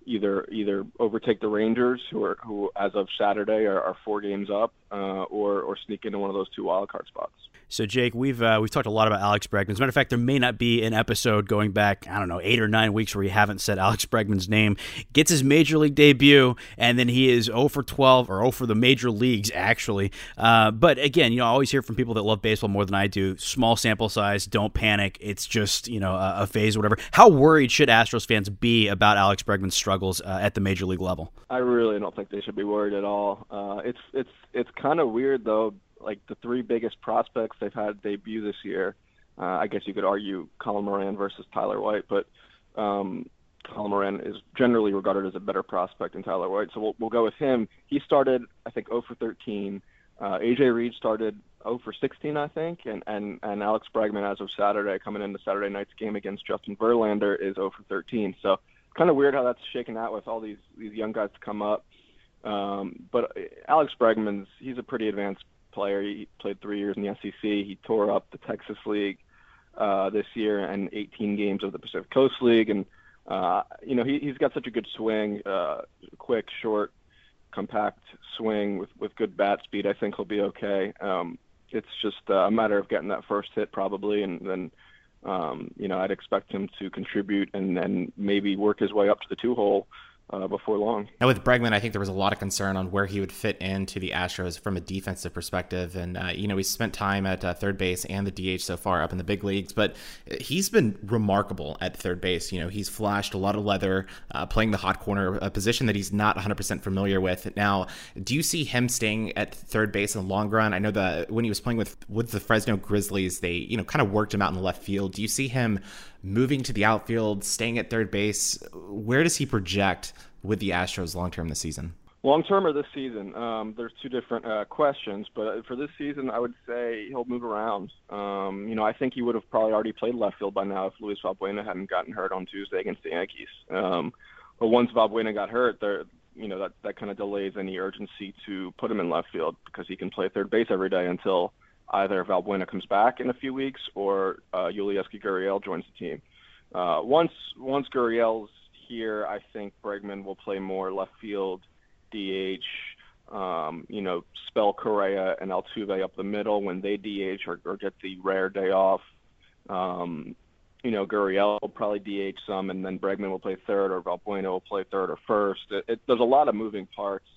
either either overtake the Rangers, who are who as of Saturday are, are four games up, uh, or or sneak into one of those two wild card spots. So, Jake, we've uh, we've talked a lot about Alex Bregman. As a matter of fact, there may not be an episode going back, I don't know, eight or nine weeks where we haven't said Alex Bregman's name. Gets his major league debut, and then he is 0 for 12 or 0 for the major leagues, actually. Uh, but again, you know, I always hear from people that love baseball more than I do. Small sample size, don't panic. It's just you know a, a phase, or whatever. How worried should Astros fans be about Alex Bregman's struggles uh, at the major league level? I really don't think they should be worried at all. Uh, it's it's it's kind of weird though like the three biggest prospects they've had debut this year. Uh, I guess you could argue Colin Moran versus Tyler White, but um, Colin Moran is generally regarded as a better prospect than Tyler White. So we'll, we'll go with him. He started, I think, 0 for 13. Uh, AJ Reed started 0 for 16, I think, and, and, and Alex Bregman, as of Saturday, coming into Saturday night's game against Justin Verlander, is 0 for 13. So kind of weird how that's shaken out with all these these young guys to come up. Um, but Alex Bregman's he's a pretty advanced player. He played three years in the SEC. He tore up the Texas League uh, this year and 18 games of the Pacific Coast League. And uh, you know he, he's got such a good swing, uh, quick, short, compact swing with with good bat speed. I think he'll be okay. Um, it's just uh, a matter of getting that first hit probably, and then um, you know I'd expect him to contribute and then maybe work his way up to the two hole uh, before long. Now with Bregman, I think there was a lot of concern on where he would fit into the Astros from a defensive perspective, and uh, you know he spent time at uh, third base and the DH so far up in the big leagues, but he's been remarkable at third base. You know he's flashed a lot of leather, uh, playing the hot corner, a position that he's not 100% familiar with. Now, do you see him staying at third base in the long run? I know that when he was playing with with the Fresno Grizzlies, they you know kind of worked him out in the left field. Do you see him moving to the outfield, staying at third base? Where does he project? with the Astros long term this season? Long term or this season? Um, there's two different uh, questions, but for this season, I would say he'll move around. Um, you know, I think he would have probably already played left field by now if Luis Valbuena hadn't gotten hurt on Tuesday against the Yankees. Um, but once Valbuena got hurt, there, you know, that that kind of delays any urgency to put him in left field because he can play third base every day until either Valbuena comes back in a few weeks or uh, Gurriel joins the team. Uh, once once Gurriel's here, I think Bregman will play more left field, DH. Um, you know, spell Correa and Altuve up the middle when they DH or, or get the rare day off. Um, you know, Gurriel will probably DH some, and then Bregman will play third, or Valbuena will play third or first. It, it, there's a lot of moving parts,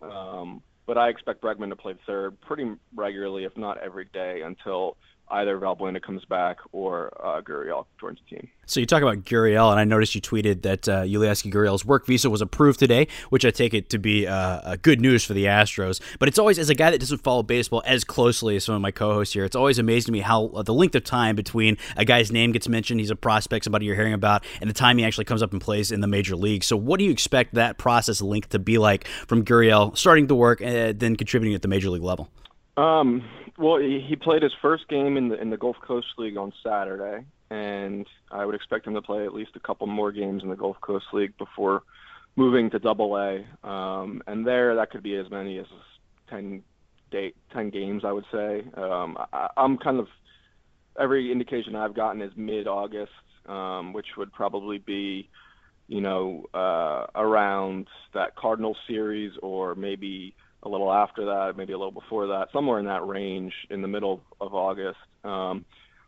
um, but I expect Bregman to play third pretty regularly, if not every day, until either Valbuena comes back or uh, Gurriel joins the team. So you talk about Gurriel, and I noticed you tweeted that uh, Yulieski Gurriel's work visa was approved today, which I take it to be uh, good news for the Astros. But it's always, as a guy that doesn't follow baseball as closely as some of my co-hosts here, it's always amazing to me how uh, the length of time between a guy's name gets mentioned, he's a prospect, somebody you're hearing about, and the time he actually comes up and plays in the major league. So what do you expect that process length to be like from Gurriel starting to work and then contributing at the major league level? Um, well, he played his first game in the in the Gulf Coast League on Saturday, and I would expect him to play at least a couple more games in the Gulf Coast League before moving to Double A. Um, and there, that could be as many as ten date ten games, I would say. Um, I, I'm kind of every indication I've gotten is mid-August, um, which would probably be, you know, uh, around that Cardinal series or maybe a little after that, maybe a little before that, somewhere in that range in the middle of August. Um,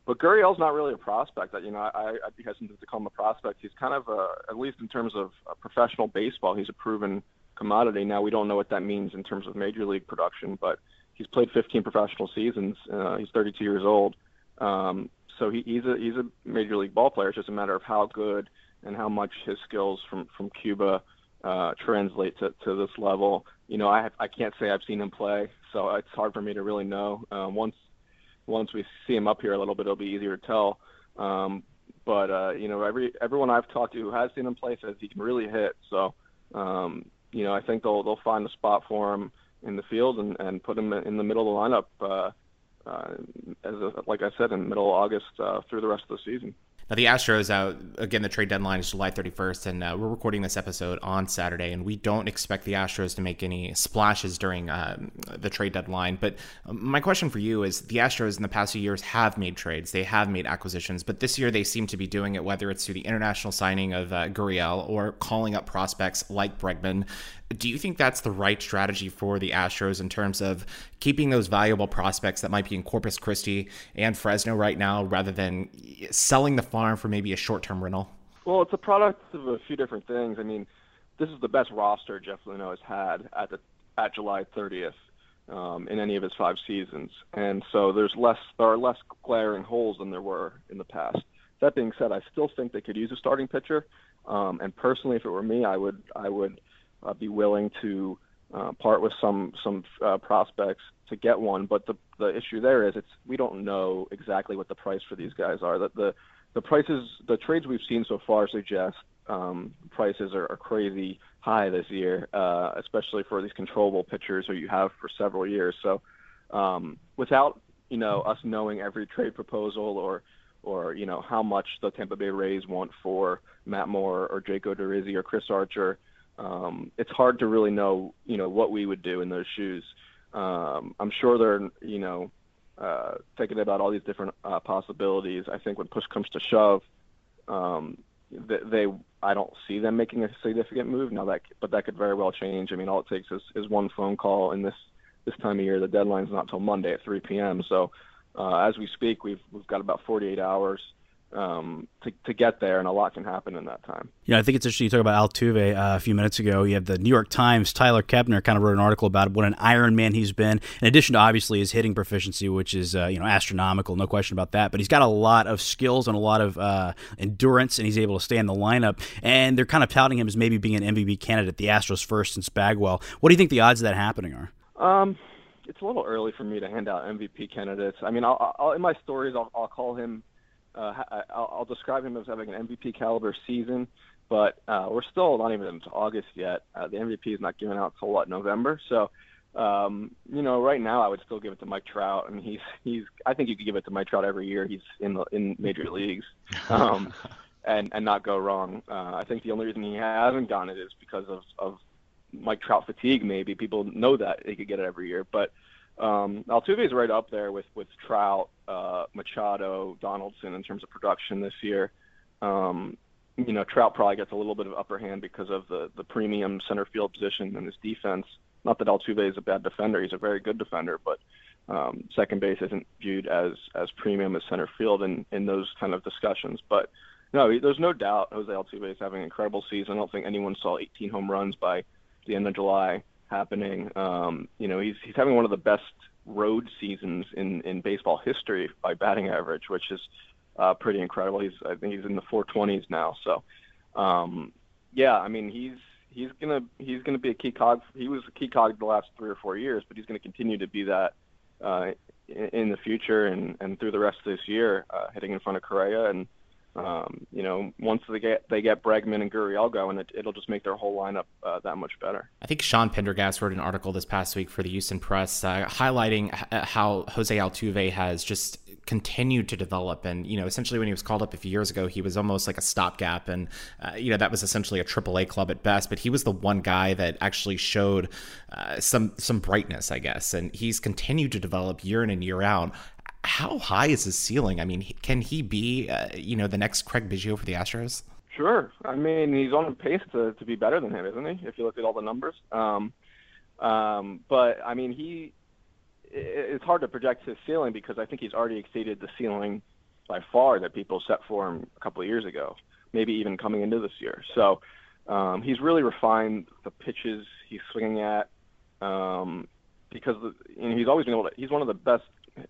but Gurriel's not really a prospect. That you know, I, I'd be hesitant to call him a prospect. He's kind of a, at least in terms of professional baseball, he's a proven commodity. Now we don't know what that means in terms of major league production, but he's played 15 professional seasons. Uh, he's 32 years old, um, so he, he's a he's a major league ball player. It's just a matter of how good and how much his skills from from Cuba uh, translate to, to this level. You know, I I can't say I've seen him play, so it's hard for me to really know. Um, once once we see him up here a little bit, it'll be easier to tell. Um, but uh, you know, every everyone I've talked to who has seen him play says he can really hit. So um, you know, I think they'll they'll find a spot for him in the field and, and put him in the middle of the lineup. Uh, uh, as a, like I said, in middle of August uh, through the rest of the season. Now, the Astros, uh, again, the trade deadline is July 31st, and uh, we're recording this episode on Saturday, and we don't expect the Astros to make any splashes during uh, the trade deadline. But um, my question for you is the Astros in the past few years have made trades, they have made acquisitions, but this year they seem to be doing it, whether it's through the international signing of uh, Gurriel or calling up prospects like Bregman. Do you think that's the right strategy for the Astros in terms of keeping those valuable prospects that might be in Corpus Christi and Fresno right now rather than selling the farm for maybe a short term rental? Well, it's a product of a few different things. I mean, this is the best roster Jeff Luhnow has had at the at July 30th um, in any of his five seasons, and so there's less there are less glaring holes than there were in the past. That being said, I still think they could use a starting pitcher. Um, and personally, if it were me, I would I would uh, be willing to uh, part with some some uh, prospects to get one. But the the issue there is it's we don't know exactly what the price for these guys are. That the the prices the trades we've seen so far suggest um, prices are, are crazy high this year, uh, especially for these controllable pitchers who you have for several years. So um, without you know us knowing every trade proposal or or you know how much the Tampa Bay Rays want for Matt Moore or Jake Odorizzi or Chris Archer um, it's hard to really know, you know, what we would do in those shoes. Um, I'm sure they're, you know, uh, thinking about all these different uh, possibilities. I think when push comes to shove, um, they, they, I don't see them making a significant move now. That, but that could very well change. I mean, all it takes is, is one phone call in this this time of year. The deadline's not till Monday at 3 p.m. So uh, as we speak, we've we've got about 48 hours um, to, to get there, and a lot can happen in that time. Yeah, I think it's interesting you talk about Altuve uh, a few minutes ago. You have the New York Times, Tyler Kepner kind of wrote an article about what an Iron Man he's been, in addition to obviously his hitting proficiency, which is uh, you know astronomical, no question about that. But he's got a lot of skills and a lot of uh, endurance, and he's able to stay in the lineup. And they're kind of touting him as maybe being an MVP candidate, the Astros first since Bagwell. What do you think the odds of that happening are? Um, it's a little early for me to hand out MVP candidates. I mean, I'll, I'll, in my stories, I'll, I'll call him uh, I'll, I'll describe him as having an MVP caliber season, but uh, we're still not even into August yet. Uh, the MVP is not given out until what November. So, um, you know, right now I would still give it to Mike Trout. I mean, he's he's. I think you could give it to Mike Trout every year. He's in the in major leagues, *laughs* um, and and not go wrong. Uh, I think the only reason he hasn't gotten it is because of of Mike Trout fatigue. Maybe people know that he could get it every year, but um, Altuve is right up there with with Trout, uh, Machado, Donaldson in terms of production this year. Um, you know, Trout probably gets a little bit of upper hand because of the the premium center field position and his defense. Not that Altuve is a bad defender; he's a very good defender, but um, second base isn't viewed as as premium as center field in in those kind of discussions. But no, there's no doubt Jose Altuve is having an incredible season. I don't think anyone saw 18 home runs by the end of July happening. Um, you know, he's he's having one of the best road seasons in in baseball history by batting average, which is uh, pretty incredible. He's I think he's in the 420s now. So, um, yeah, I mean he's he's gonna he's gonna be a key cog. He was a key cog the last three or four years, but he's gonna continue to be that uh, in, in the future and and through the rest of this year, uh, hitting in front of Correa and um, you know, once they get they get Bregman and Gurriel going, it, will just make their whole lineup uh, that much better. I think Sean Pendergast wrote an article this past week for the Houston Press uh, highlighting how Jose Altuve has just continued to develop. And, you know, essentially when he was called up a few years ago, he was almost like a stopgap. And, uh, you know, that was essentially a AAA club at best. But he was the one guy that actually showed uh, some some brightness, I guess. And he's continued to develop year in and year out how high is his ceiling? I mean, can he be, uh, you know, the next Craig Biggio for the Astros? Sure. I mean, he's on pace to, to be better than him, isn't he? If you look at all the numbers. Um, um, but I mean, he it's hard to project his ceiling because I think he's already exceeded the ceiling by far that people set for him a couple of years ago, maybe even coming into this year. So um, he's really refined the pitches he's swinging at um, because you know, he's always been able to. He's one of the best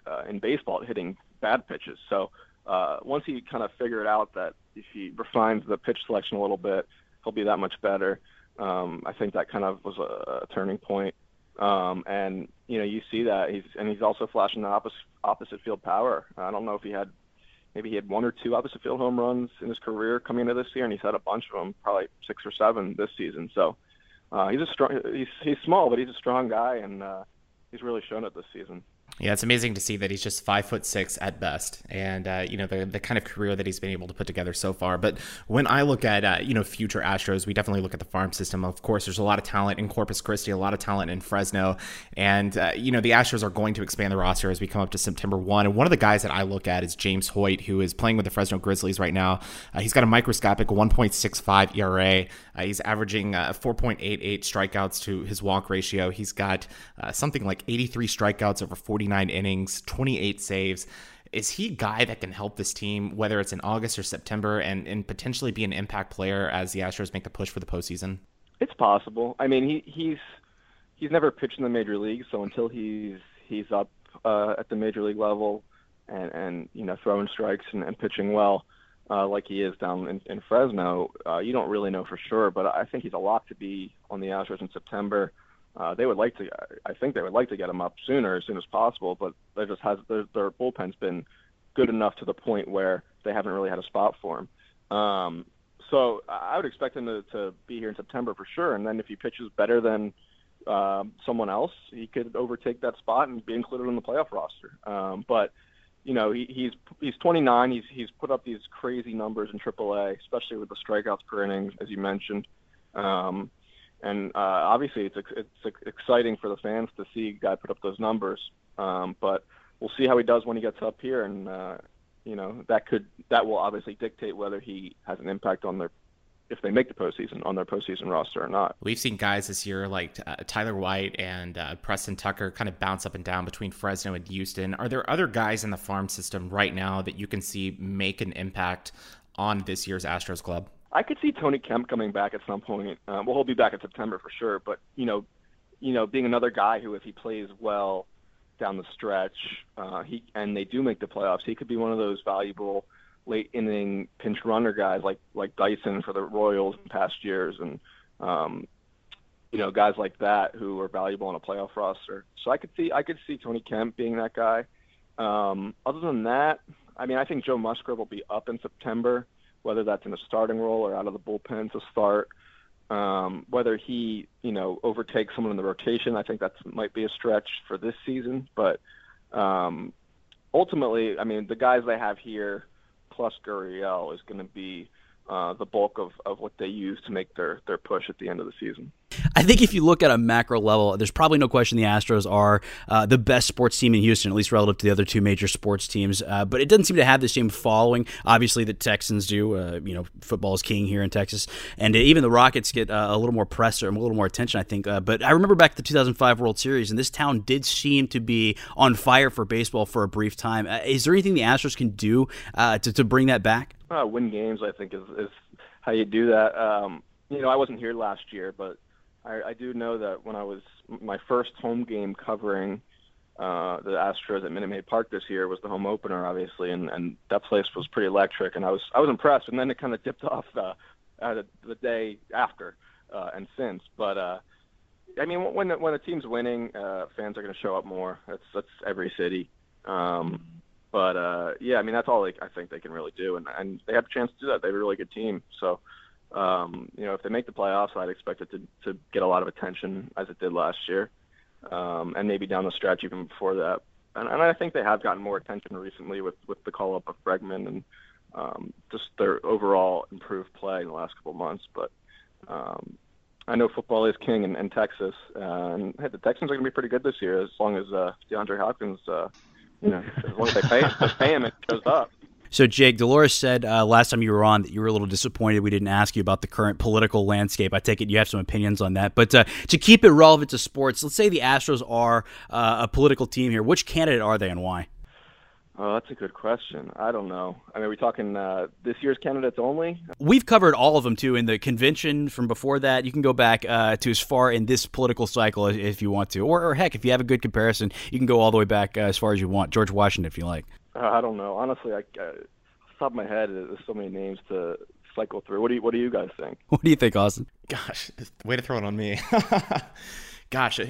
uh, in baseball at hitting bad pitches. So uh, once he kind of figured out that if he refines the pitch selection a little bit, he'll be that much better. Um, I think that kind of was a, a turning point. Um, and you know, you see that he's and he's also flashing the opposite opposite field power. I don't know if he had maybe he had one or two opposite field home runs in his career coming into this year, and he's had a bunch of them, probably six or seven this season. So uh, he's a strong. He's he's small, but he's a strong guy, and uh, he's really shown it this season. Yeah, it's amazing to see that he's just five foot six at best, and uh, you know the the kind of career that he's been able to put together so far. But when I look at uh, you know future Astros, we definitely look at the farm system. Of course, there's a lot of talent in Corpus Christi, a lot of talent in Fresno, and uh, you know the Astros are going to expand the roster as we come up to September one. And one of the guys that I look at is James Hoyt, who is playing with the Fresno Grizzlies right now. Uh, he's got a microscopic 1.65 ERA. Uh, he's averaging uh, 4.88 strikeouts to his walk ratio. He's got something like 83 strikeouts over 49 innings, 28 saves. Is he a guy that can help this team, whether it's in August or September, and, and potentially be an impact player as the Astros make the push for the postseason? It's possible. I mean, he, he's he's never pitched in the major leagues, so until he's he's up uh, at the major league level and and you know throwing strikes and, and pitching well uh, like he is down in, in Fresno, uh, you don't really know for sure. But I think he's a lock to be on the Astros in September uh, they would like to. I think they would like to get him up sooner, as soon as possible. But there just has their, their bullpen's been good enough to the point where they haven't really had a spot for him. Um, so I would expect him to, to be here in September for sure. And then if he pitches better than uh, someone else, he could overtake that spot and be included in the playoff roster. Um, but you know, he, he's he's 29. He's he's put up these crazy numbers in AAA, especially with the strikeouts per inning, as you mentioned. Um, and uh, obviously it's it's exciting for the fans to see guy put up those numbers. Um, but we'll see how he does when he gets up here, and uh, you know that could that will obviously dictate whether he has an impact on their if they make the postseason on their postseason roster or not. We've seen guys this year like uh, Tyler White and uh, Preston Tucker kind of bounce up and down between Fresno and Houston. Are there other guys in the farm system right now that you can see make an impact on this year's Astros club? I could see Tony Kemp coming back at some point. Um, well, he'll be back in September for sure. But you know, you know, being another guy who, if he plays well down the stretch, uh, he and they do make the playoffs, he could be one of those valuable late inning pinch runner guys like like Dyson for the Royals in past years, and um, you know, guys like that who are valuable on a playoff roster. So I could see I could see Tony Kemp being that guy. Um, other than that, I mean, I think Joe Musgrove will be up in September whether that's in a starting role or out of the bullpen to start. Um, whether he, you know, overtakes someone in the rotation, I think that might be a stretch for this season. But um, ultimately, I mean, the guys they have here plus Gurriel is going to be uh, the bulk of, of what they use to make their, their push at the end of the season. I think if you look at a macro level, there's probably no question the Astros are uh, the best sports team in Houston, at least relative to the other two major sports teams. Uh, but it doesn't seem to have the same following, obviously, the Texans do. Uh, you know, football is king here in Texas, and even the Rockets get uh, a little more press or a little more attention, I think. Uh, but I remember back to the 2005 World Series, and this town did seem to be on fire for baseball for a brief time. Is there anything the Astros can do to, to bring that back? Win games, I think, is, is how you do that. Um, you know, I wasn't here last year, but I, I do know that when I was my first home game covering uh, the Astros at Minute Maid Park this year was the home opener, obviously, and, and that place was pretty electric, and I was I was impressed. And then it kind of dipped *laughs* off uh, uh, the day after uh, and since. But uh, I mean, when the, when the team's winning, uh, fans are going to show up more. That's that's every city. Um, but uh, yeah, I mean that's all they, I think they can really do, and and they have a chance to do that. They have a really good team, so um, you know, if they make the playoffs, I'd expect it to, to get a lot of attention as it did last year, um, and maybe down the stretch even before that. And, and I think they have gotten more attention recently with, with the call up of Bregman and um, just their overall improved play in the last couple months. But um, I know football is king in, in Texas, uh, and hey, the Texans are going to be pretty good this year as long as uh, DeAndre Hopkins uh, you know, as long as they pay, they pay him, it shows up. So, Jake, Dolores said uh, last time you were on that you were a little disappointed we didn't ask you about the current political landscape. I take it you have some opinions on that. But uh, to keep it relevant to sports, let's say the Astros are uh, a political team here. Which candidate are they and why? Oh, that's a good question. I don't know. I mean, are we talking uh, this year's candidates only? We've covered all of them too in the convention from before that. You can go back uh, to as far in this political cycle if you want to, or, or, heck, if you have a good comparison, you can go all the way back uh, as far as you want. George Washington, if you like. Uh, I don't know. Honestly, I, uh, top of my head, there's so many names to cycle through. What do you What do you guys think? *laughs* What do you think, Austin? Gosh, way to throw it on me. *laughs* Gosh,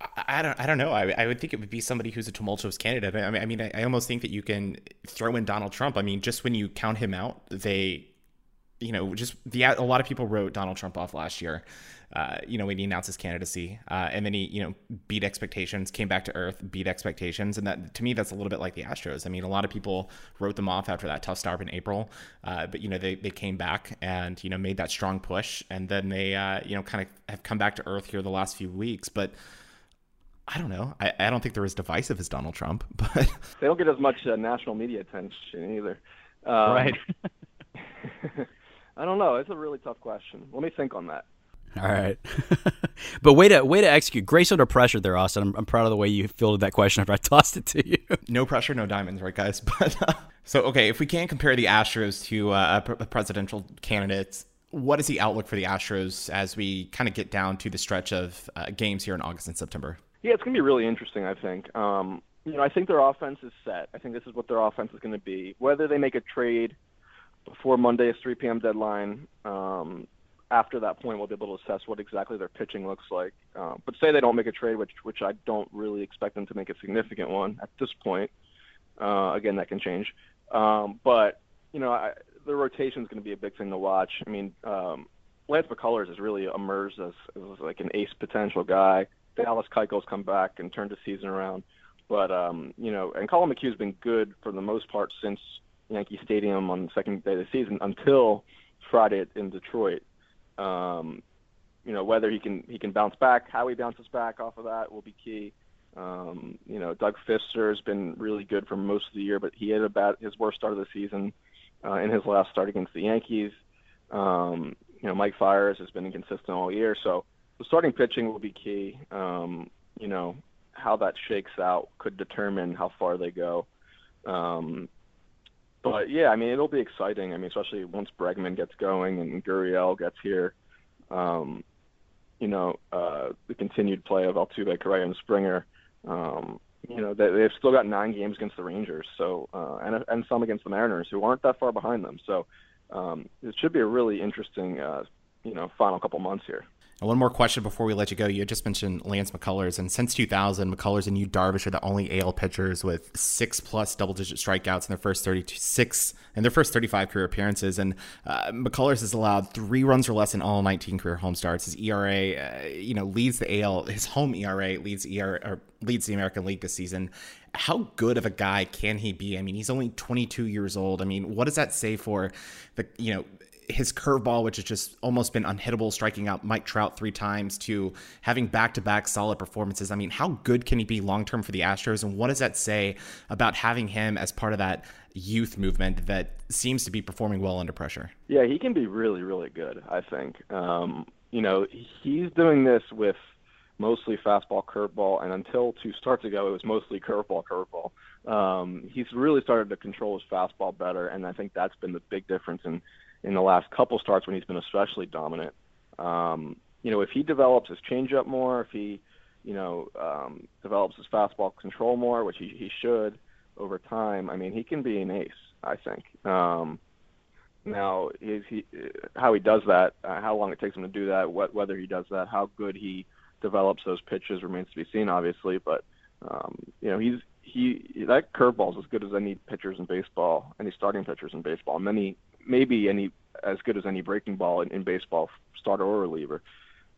I don't. I don't know. I, I would think it would be somebody who's a tumultuous candidate. I mean, I mean, I, almost think that you can throw in Donald Trump. I mean, just when you count him out, they, you know, just the a lot of people wrote Donald Trump off last year. Uh, you know, when he announced his candidacy, uh, and then he, you know, beat expectations, came back to earth, beat expectations, and that to me, that's a little bit like the Astros. I mean, a lot of people wrote them off after that tough start in April, uh, but you know, they they came back and you know made that strong push, and then they, uh, you know, kind of have come back to earth here the last few weeks, but. I don't know. I, I don't think they're as divisive as Donald Trump, *laughs* but they don't get as much uh, national media attention either. Um, right. *laughs* I don't know. It's a really tough question. Let me think on that. All right, *laughs* but way to way to execute. Grace under pressure there, Austin. I'm, I'm proud of the way you fielded that question after I tossed it to you. no pressure, no diamonds, right, guys? But uh, so okay, if we can't compare the Astros to uh, a presidential candidates, what is the outlook for the Astros as we kind of get down to the stretch of uh, games here in August and September? Yeah, it's going to be really interesting. I think. Um, you know, I think their offense is set. I think this is what their offense is going to be. Whether they make a trade before Monday's 3 p.m. deadline, um, after that point, we'll be able to assess what exactly their pitching looks like. Um, but say they don't make a trade, which which I don't really expect them to make a significant one at this point. Uh, again, that can change. Um, but you know, I, the rotation is going to be a big thing to watch. I mean, um, Lance McCullers has really emerged as, as like an ace potential guy. Dallas Keuchel's come back and turned the season around. But um, you know, and Collin McHugh's been good for the most part since Yankee Stadium on the second day of the season until Friday in Detroit. Um, you know, whether he can he can bounce back, how he bounces back off of that will be key. Um, you know, Doug Fister has been really good for most of the year, but he had about his worst start of the season uh, in his last start against the Yankees. Um, you know, Mike Fiers has been inconsistent all year, so starting pitching will be key. Um, you know, how that shakes out could determine how far they go. Um, but yeah, I mean, it'll be exciting. I mean, especially once Bregman gets going and Gurriel gets here. Um, you know, uh, the continued play of Altuve, Correa, and Springer. Um, you know, they, they've still got nine games against the Rangers, so uh, and and some against the Mariners, who aren't that far behind them. So um, it should be a really interesting, uh, you know, final couple months here. And one more question before we let you go. You just mentioned Lance McCullers, and since 2000, McCullers and Yu Darvish are the only AL pitchers with six plus double-digit strikeouts in their first 36 in their first 35 career appearances. And uh, McCullers has allowed three runs or less in all 19 career home starts. His ERA, uh, you know, leads the AL. His home ERA leads or leads the American League this season. How good of a guy can he be? I mean, he's only 22 years old. I mean, what does that say for the you know his curveball, which has just almost been unhittable, striking out Mike Trout three times, to having back to back solid performances. I mean, how good can he be long term for the Astros? And what does that say about having him as part of that youth movement that seems to be performing well under pressure? Yeah, he can be really, really good, I think. Um, you know, he's doing this with mostly fastball, curveball, and until two starts ago, it was mostly curveball, curveball. Um, he's really started to control his fastball better, and I think that's been the big difference in in the last couple starts when he's been especially dominant. Um, you know, if he develops his changeup more, if he, you know, um, develops his fastball control more, which he, he should over time, I mean, he can be an ace. I think. Um, now, is he how he does that, uh, how long it takes him to do that, what, whether he does that, how good he develops those pitches remains to be seen, obviously. But um, you know, he's he that curveball is as good as any pitchers in baseball, any starting pitchers in baseball. Many maybe any as good as any breaking ball in, in baseball, starter or reliever.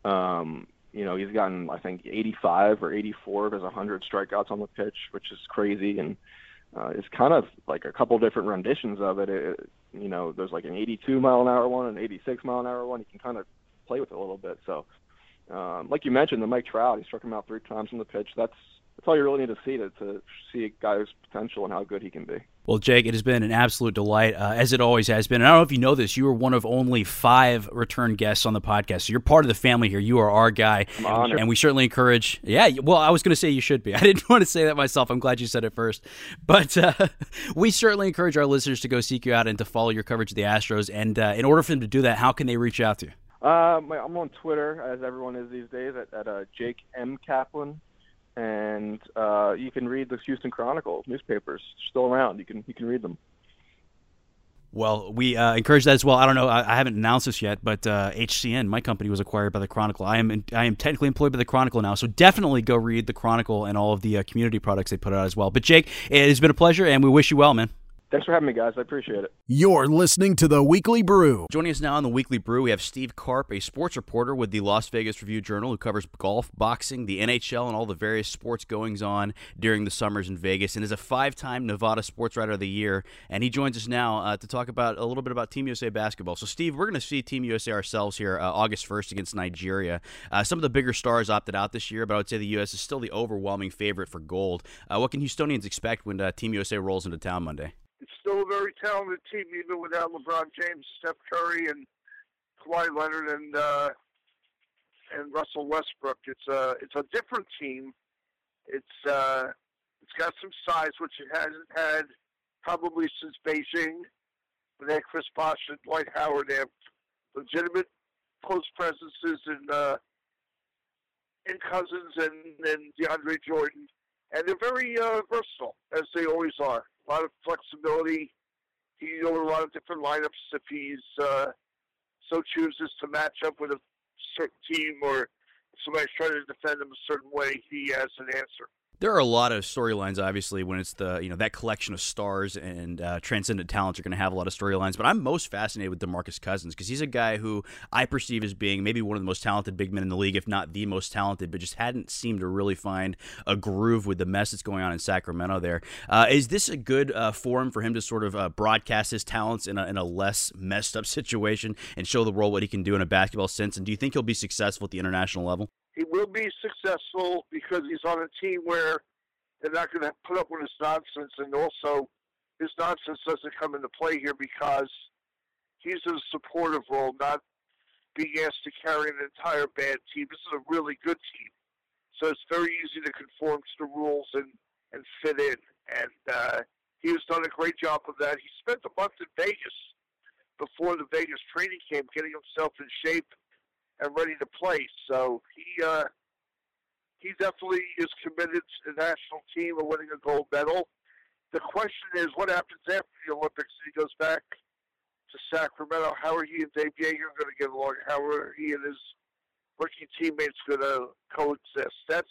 Um, you know, he's gotten I think 85 or 84 of his 100 strikeouts on the pitch, which is crazy, and uh, it's kind of like a couple different renditions of it. it. You know, there's like an 82 mile an hour one, an 86 mile an hour one. You can kind of play with it a little bit. So, um, like you mentioned, the Mike Trout, he struck him out three times on the pitch. That's that's all you really need to see to, to see a guy's potential and how good he can be. Well, Jake, it has been an absolute delight, uh, as it always has been. And I don't know if you know this, you are one of only five return guests on the podcast. So you're part of the family here. You are our guy. And we certainly encourage, yeah, well, I was going to say you should be. *laughs* I didn't want to say that myself. I'm glad you said it first. But uh, *laughs* we certainly encourage our listeners to go seek you out and to follow your coverage of the Astros. And uh, in order for them to do that, how can they reach out to you? Uh, I'm on Twitter, as everyone is these days, at, at uh, Jake M. Kaplan and uh, you can read the Houston Chronicle newspapers still around. You can you can read them. Well, we uh, encourage that as well. I don't know. I, I haven't announced this yet, but uh, HCN, my company, was acquired by the Chronicle. I am in, I am technically employed by the Chronicle now, so definitely go read the Chronicle and all of the uh, community products they put out as well. But Jake, it has been a pleasure, and we wish you well, man. Thanks for having me, guys. I appreciate it. You're listening to the Weekly Brew. Joining us now on the Weekly Brew, we have Steve Carp, a sports reporter with the Las Vegas Review Journal, who covers golf, boxing, the NHL, and all the various sports goings on during the summers in Vegas, and is a five-time Nevada Sports Writer of the Year. And he joins us now uh, to talk about a little bit about Team USA basketball. So, Steve, we're going to see Team USA ourselves here uh, August 1st against Nigeria. Uh, some of the bigger stars opted out this year, but I would say the U.S. is still the overwhelming favorite for gold. Uh, what can Houstonians expect when uh, Team USA rolls into town Monday? Still a very talented team, even without LeBron James, Steph Curry, and Kawhi Leonard and uh, and Russell Westbrook. It's a it's a different team. It's uh, it's got some size, which it hasn't had probably since Beijing. When they Chris Bosh and Dwight Howard, they have legitimate post presences in uh, in Cousins and, and DeAndre Jordan, and they're very uh, versatile as they always are a lot of flexibility. A lot of different lineups if he's uh, so chooses to match up with a certain team or somebody's trying to defend him a certain way. He has an answer there are a lot of storylines obviously when it's the you know that collection of stars and uh, transcendent talents are going to have a lot of storylines but i'm most fascinated with demarcus cousins because he's a guy who i perceive as being maybe one of the most talented big men in the league if not the most talented but just hadn't seemed to really find a groove with the mess that's going on in sacramento there. Uh, is this a good uh, forum for him to sort of uh, broadcast his talents in a, in a less messed up *laughs* situation and show the world what he can do in a basketball sense and do you think he'll be successful at the international level he will be successful because he's on a team where they're not going to put up with his nonsense, and also his nonsense doesn't come into play here because he's in a supportive role, not being asked to carry an entire bad team. This is a really good team, so it's very easy to conform to the rules and and fit in. And uh, he has done a great job of that. He spent a month in Vegas before the Vegas training camp, getting himself in shape and ready to play. So he uh, he definitely is committed to the national team of winning a gold medal. The question is, what happens after the Olympics? He goes back to Sacramento. How are he and Dave Joerger going to get along? How are he and his rookie teammates going to coexist? That's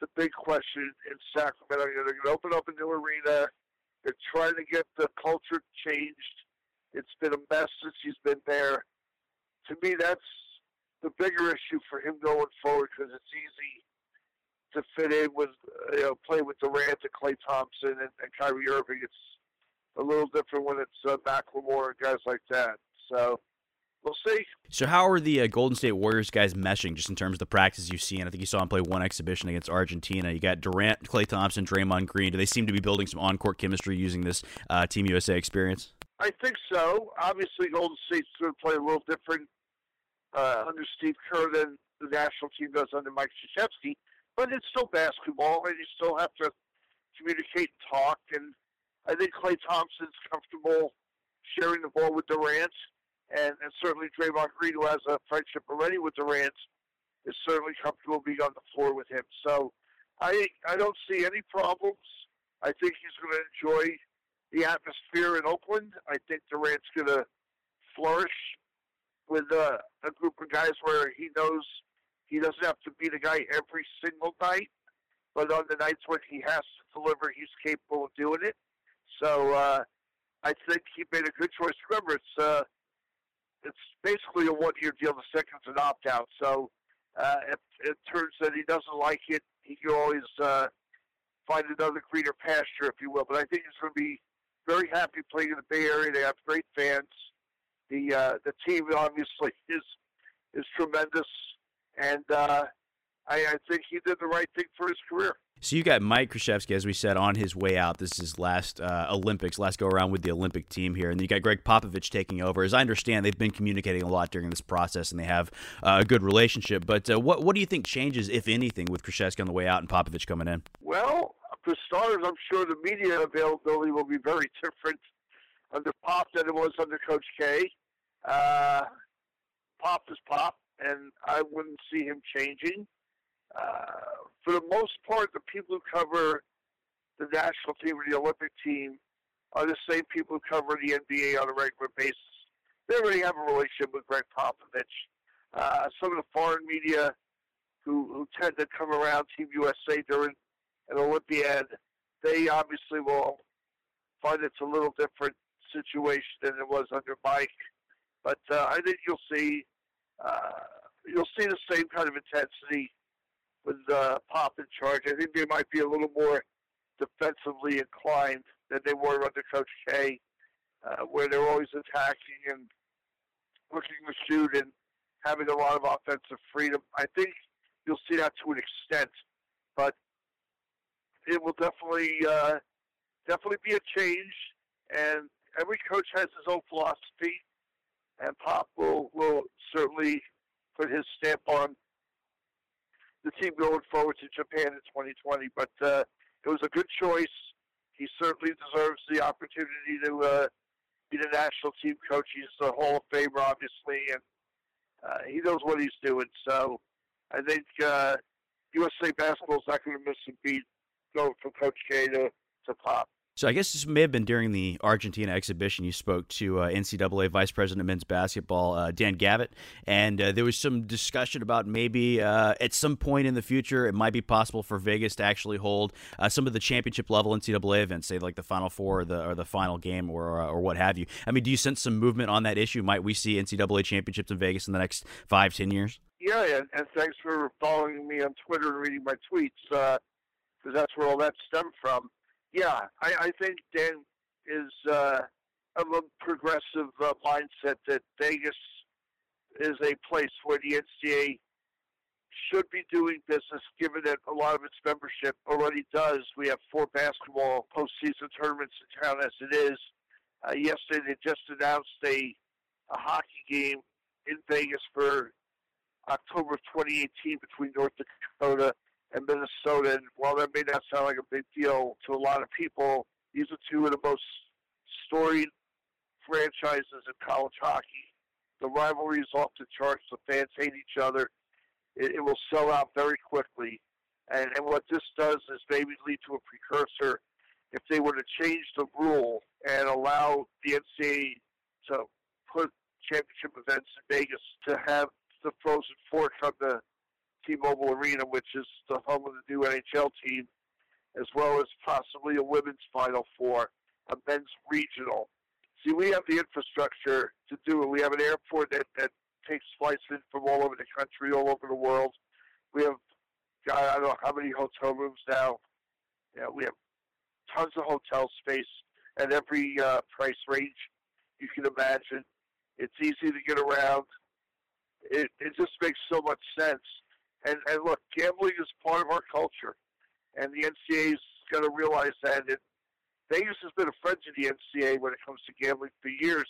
the big question in Sacramento. They're going to open up a new arena. They're trying to get the culture changed. It's been a mess since he's been there. To me, that's bigger issue for him going forward because it's easy to fit in with, you know, play with Durant and Klay Thompson and, and Kyrie Irving. It's a little different when it's uh, McLemore and guys like that. So we'll see. So, how are the uh, Golden State Warriors guys meshing just in terms of the practice you've seen? I think you saw them play one exhibition against Argentina. You got Durant, Klay Thompson, Draymond Green. Do they seem to be building some on court chemistry using this uh, Team USA experience? I think so. Obviously, Golden State's going to play a little different uh, under Steve Kerr than the national team does under Mike Krzyzewski. But it's still basketball, and you still have to communicate and talk. And I think Klay Thompson's comfortable sharing the ball with Durant, and, and certainly Draymond Green, who has a friendship already with Durant, is certainly comfortable being on the floor with him. So I I don't see any problems. I think he's going to enjoy the atmosphere in Oakland. I think Durant's going to flourish with uh, a group of guys where he knows he doesn't have to be the guy every single night, but on the nights when he has to deliver, he's capable of doing it. So uh, I think he made a good choice. Remember, it's uh, it's basically a one-year deal. The second's an opt-out. So uh, if it turns that he doesn't like it, he can always uh, find another greener pasture, if you will. But I think he's going to be very happy playing in the Bay Area. They have great fans the uh, the team obviously *laughs* is is tremendous, and uh, I, I think he did the right thing for his career. So you got Mike Krzyzewski, as we said, on his way out. This is his last uh, Olympics, last go around with the Olympic team here, and you got Gregg Popovich taking over. As I understand, they've been communicating a lot during this process, and they have uh, a good relationship. But uh, what what do you think changes, if anything, with Krzyzewski on the way out and Popovich coming in? Well, for starters, I'm sure the media availability will be very different under Pop than it was under Coach K. Uh, Pop is Pop, and I wouldn't see him changing. Uh, for the most part, the people who cover the national team or the Olympic team are the same people who cover the NBA on a regular basis. They already have a relationship with Gregg Popovich. Uh, some of the foreign media who, who tend to come around Team USA during an Olympiad, they obviously will find it's a little different situation than it was under Mike. But uh, I think you'll see uh, you'll see the same kind of intensity with uh, Pop in charge. I think they might be a little more defensively inclined than they were under Coach K, uh, where they're always attacking and looking to shoot and having a lot of offensive freedom. I think you'll see that to an extent, but it will definitely uh, definitely be a change. And every coach has his own philosophy, and Pop will will certainly put his stamp on the team going forward to Japan in 2020. But uh, it was a good choice. He certainly deserves the opportunity to uh, be the national team coach. He's a Hall of Famer, obviously, and uh, he knows what he's doing. So I think uh, USA basketball is not going to miss a beat going from Coach K to, to Pop. So I guess this may have been during the Argentina exhibition. You spoke to uh, NCAA Vice President of Men's Basketball uh, Dan Gavitt, and uh, there was some discussion about maybe uh, at some point in the future it might be possible for Vegas to actually hold uh, some of the championship level NCAA events, say like the Final Four or the or the final game or uh, or what have you. I mean, do you sense some movement on that issue? Might we see NCAA championships in Vegas in the next five, ten years? Yeah, and, and thanks for following me on Twitter and reading my tweets because that's where all that stemmed from yeah, I, I think Dan is uh, of a progressive uh, mindset that Vegas is a place where the NCAA should be doing business, given that a lot of its membership already does. We have four basketball postseason tournaments in town as it is. Uh, yesterday, they just announced a, a hockey game in Vegas for October of 2018 between North Dakota and Minnesota. And while that may not sound like a big deal to a lot of people, these are two of the most storied franchises in college hockey. The rivalry is off the charts. The fans hate each other. It, it will sell out very quickly. And, and what this does is maybe lead to a precursor if they were to change the rule and allow the NCAA to put championship events in Vegas to have the Frozen Four come to T-Mobile Arena, which is the home of the new NHL team, as well as possibly a women's Final Four, a men's regional. See, we have the infrastructure to do it. We have an airport that, that takes flights in from all over the country, all over the world. We have, I don't know how many hotel rooms now. Yeah, we have tons of hotel space at every uh, price range you can imagine. It's easy to get around. It, it just makes so much sense. And, and look, gambling is part of our culture, and the NCAA's got to realize that. And Vegas has been a friend to the NCAA when it comes to gambling for years.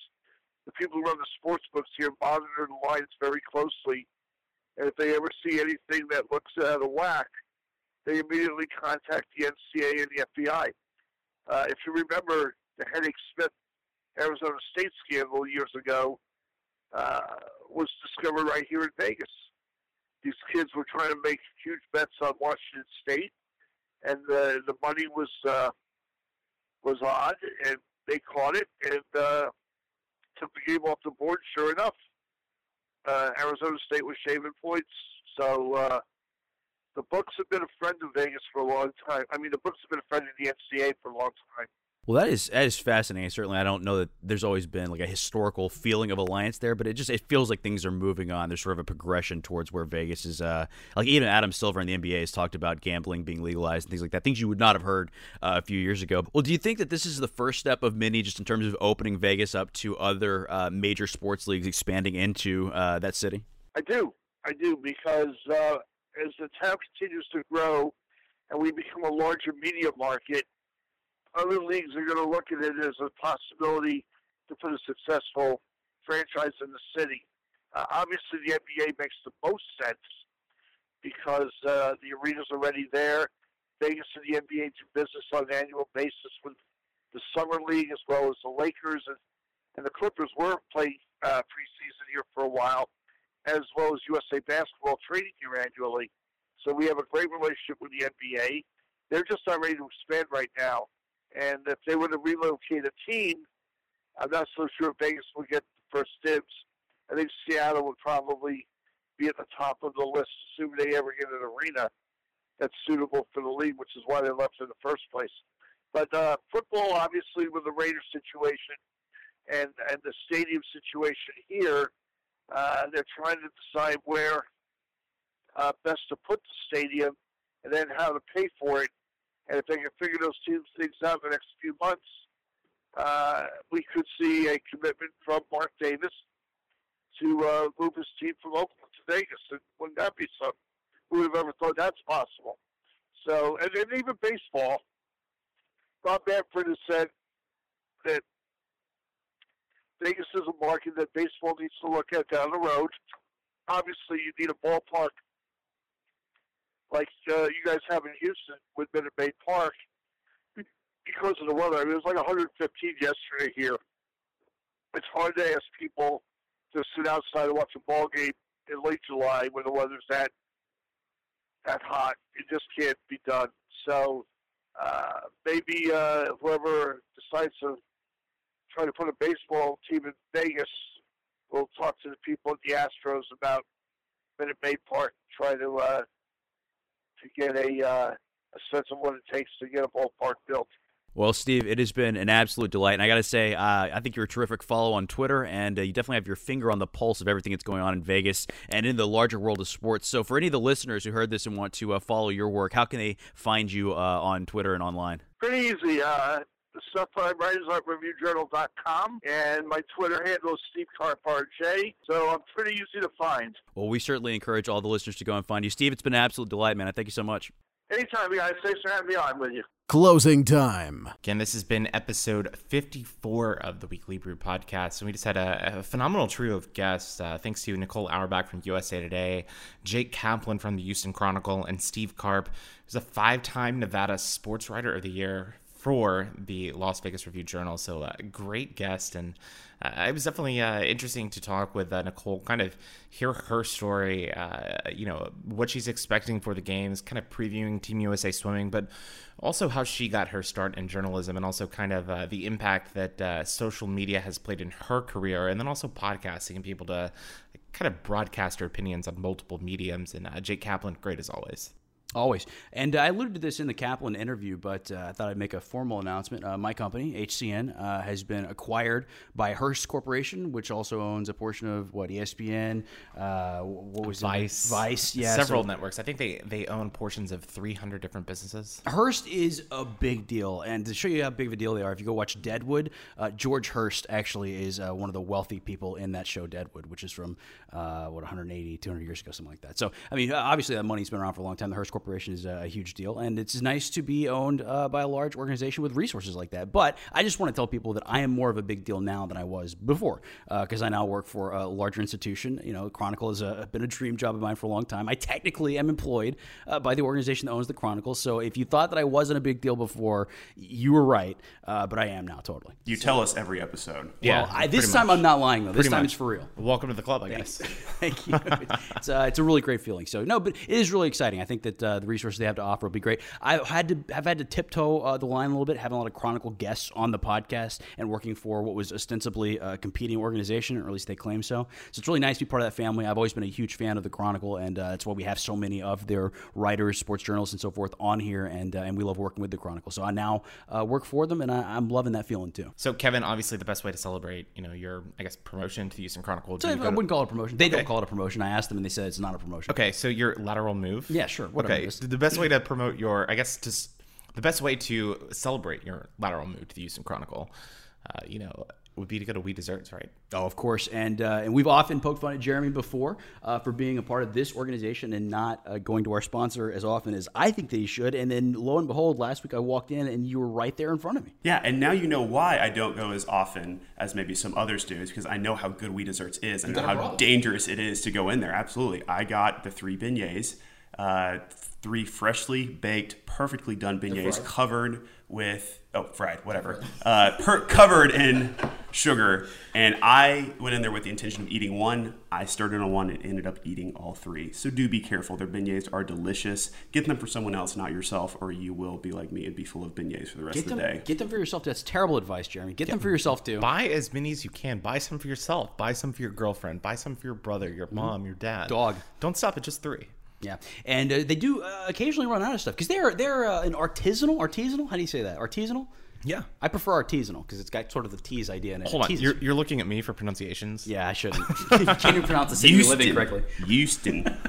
The people who run the sports books here monitor the lines very closely, and if they ever see anything that looks out of whack, they immediately contact the NCAA and the FBI. Uh, if you remember the Henning Smith Arizona State scandal years ago, uh, was discovered right here in Vegas these kids were trying to make huge bets on Washington State, and the the money was uh, was odd, and they caught it and uh, took the game off the board. Sure enough, uh, Arizona State was shaving points. So uh, the books have been a friend of Vegas for a long time. I mean, the books have been a friend of the NCAA for a long time. Well, that is that is fascinating. Certainly, I don't know that there's always been like a historical feeling of alliance there, but it just it feels like things are moving on. There's sort of a progression towards where Vegas is. Uh, like even Adam Silver in the NBA has talked about gambling being legalized and things like that. Things you would not have heard uh, a few years ago. Well, do you think that this is the first step of many, just in terms of opening Vegas up to other uh, major sports leagues expanding into uh, that city? I do, I do, because uh, as the town continues to grow and we become a larger media market, other leagues are going to look at it as a possibility to put a successful franchise in the city. Uh, obviously, the NBA makes the most sense because uh, the arena's already there. Vegas and the NBA do business on an annual basis with the Summer League as well as the Lakers and, and the Clippers were playing uh, preseason here for a while, as well as USA Basketball trading here annually. So we have a great relationship with the NBA. They're just not ready to expand right now. And if they were to relocate a team, I'm not so sure Vegas would get the first dibs. I think Seattle would probably be at the top of the list, assuming they ever get an arena that's suitable for the league, which is why they left in the first place. But uh, football, obviously, with the Raiders situation and and the stadium situation here, uh, they're trying to decide where uh, best to put the stadium and then how to pay for it. And if they can figure those two things out in the next few months, uh, we could see a commitment from Mark Davis to uh, move his team from Oakland to Vegas. And wouldn't that be something? Who would have ever thought that's possible? So, and, and even baseball, Bob Manfred has said that Vegas is a market that baseball needs to look at down the road. Obviously, you need a ballpark like uh, you guys have in Houston with Minute Maid Park because of the weather. I mean, it was like 115 yesterday here. It's hard to ask people to sit outside and watch a ball game in late July when the weather's that that hot. It just can't be done. So uh, maybe uh, whoever decides to try to put a baseball team in Vegas will talk to the people at the Astros about Minute Maid Park, try to uh, to get a uh, a sense of what it takes to get a ballpark built. Well, Steve, it has been an absolute delight. And I got to say, uh, I think you're a terrific follow on Twitter, and uh, you definitely have your finger on the pulse of everything that's going on in Vegas and in the larger world of sports. So, for any of the listeners who heard this and want to uh, follow your work, how can they find you uh, on Twitter and online? Pretty easy. The stuff I write is at reviewjournal.com, and my Twitter handle is Steve Carp RJ, so I'm pretty easy to find. Well, we certainly encourage all the listeners to go and find you. Steve, it's been an absolute delight, man. I thank you so much. Anytime, guys. Thanks for having me on with you. Closing time. Again, this has been episode 54 of the Weekly Brew podcast. And we just had a, a phenomenal trio of guests. Uh, thanks to Nicole Auerbach from USA Today, Jake Kaplan from the Houston Chronicle, and Steve Carp, who's a five time Nevada Sports Writer of the Year for the Las Vegas Review Journal. So, uh, great guest. And uh, it was definitely uh, interesting to talk with uh, Nicole, kind of hear her story, uh, you know, what she's expecting for the games, kind of previewing Team USA swimming, but also how she got her start in journalism and also kind of uh, the impact that social media has played in her career, and then also podcasting and people to kind of broadcast her opinions on multiple mediums. And Jake Kaplan, great as always. Always. And uh, I alluded to this in the Kaplan interview, but uh, I thought I'd make a formal announcement. Uh, my company, HCN, uh, has been acquired by Hearst Corporation, which also owns a portion of what ESPN. Uh, what was Vice? It? Vice, yeah. Several so, networks. I think they they own portions of 300 different businesses. Hearst is a big deal, and to show you how big of a deal they are, if you go watch Deadwood, uh, George Hearst actually is one of the wealthy people in that show, Deadwood, which is from what 180, 200 years ago, something like that. So, I mean, obviously that money's been around for a long time. The Hearst Corporation Corporation is a huge deal, and it's nice to be owned uh, by a large organization with resources like that. But I just want to tell people that I am more of a big deal now than I was before because uh, I now work for a larger institution. You know, Chronicle has a, been a dream job of mine for a long time. I technically am employed uh, by the organization that owns the Chronicle. So if you thought that I wasn't a big deal before, you were right. Uh, but I am now totally. You so, tell us every episode. Yeah, well, I, this time much. I'm not lying though. This pretty time much. it's for real. Welcome to the club, I guess. *laughs* Thank you. it's, uh, it's a really great feeling. So no, but it is really exciting. I think that uh, the resources they have to offer will be great. I've had to have had to tiptoe uh, the line a little bit, having a lot of Chronicle guests on the podcast and working for what was ostensibly a competing organization, or at least they claim so. So it's really nice to be part of that family. I've always been a huge fan of the Chronicle, and uh, that's why we have so many of their writers, sports journalists, and so forth on here, and uh, and we love working with the Chronicle. So I now uh, work for them, and I, am loving that feeling too. So Kevin, obviously the best way to celebrate, you know, your I guess promotion to the Houston Chronicle. So I, I wouldn't call it a promotion. They okay. don't call it a promotion. I asked them, and they said it's not a promotion. Okay, so your lateral move. Yeah, sure. Whatever okay, the best way to promote your, I guess guess to the best way to celebrate your lateral move to the Houston Chronicle, uh, you know, would be to go to Oui Desserts, right? Oh, of course, and uh, and we've often poked fun at Jeremy before uh, for being a part of this organization and not uh, going to our sponsor as often as I think that he should. And then lo and behold, last week I walked in and you were right there in front of me. Yeah, and now you know why I don't go as often as maybe some others do, is because I know how good Oui Desserts is and how dangerous it is to go in there. Absolutely, I got the three beignets, uh, three freshly baked, perfectly done beignets covered with oh fried whatever, uh, per- covered in sugar. And I went in there with the intention of eating one. I started on one and ended up eating all three. So do be careful. Their beignets are delicious. Get them for someone else, not yourself, or you will be like me and be full of beignets for the rest Get of them, the day. get them for yourself. That's terrible advice, Jeremy. Get them for yourself too. Buy as many as you can. Buy some for yourself. Buy some for your girlfriend. Buy some for your brother, your mom, your dad. Dog. Don't stop at just three. Yeah, and uh, they do uh, occasionally run out of stuff because they're they're uh, an artisanal artisanal. How do you say that? Artisanal. Yeah. I prefer artisanal because it's got sort of the tease idea in it. Hold on. You're, you're looking at me for pronunciations? yeah, I shouldn't. *laughs* *laughs* Can't even pronounce the city you live correctly. Houston. *laughs*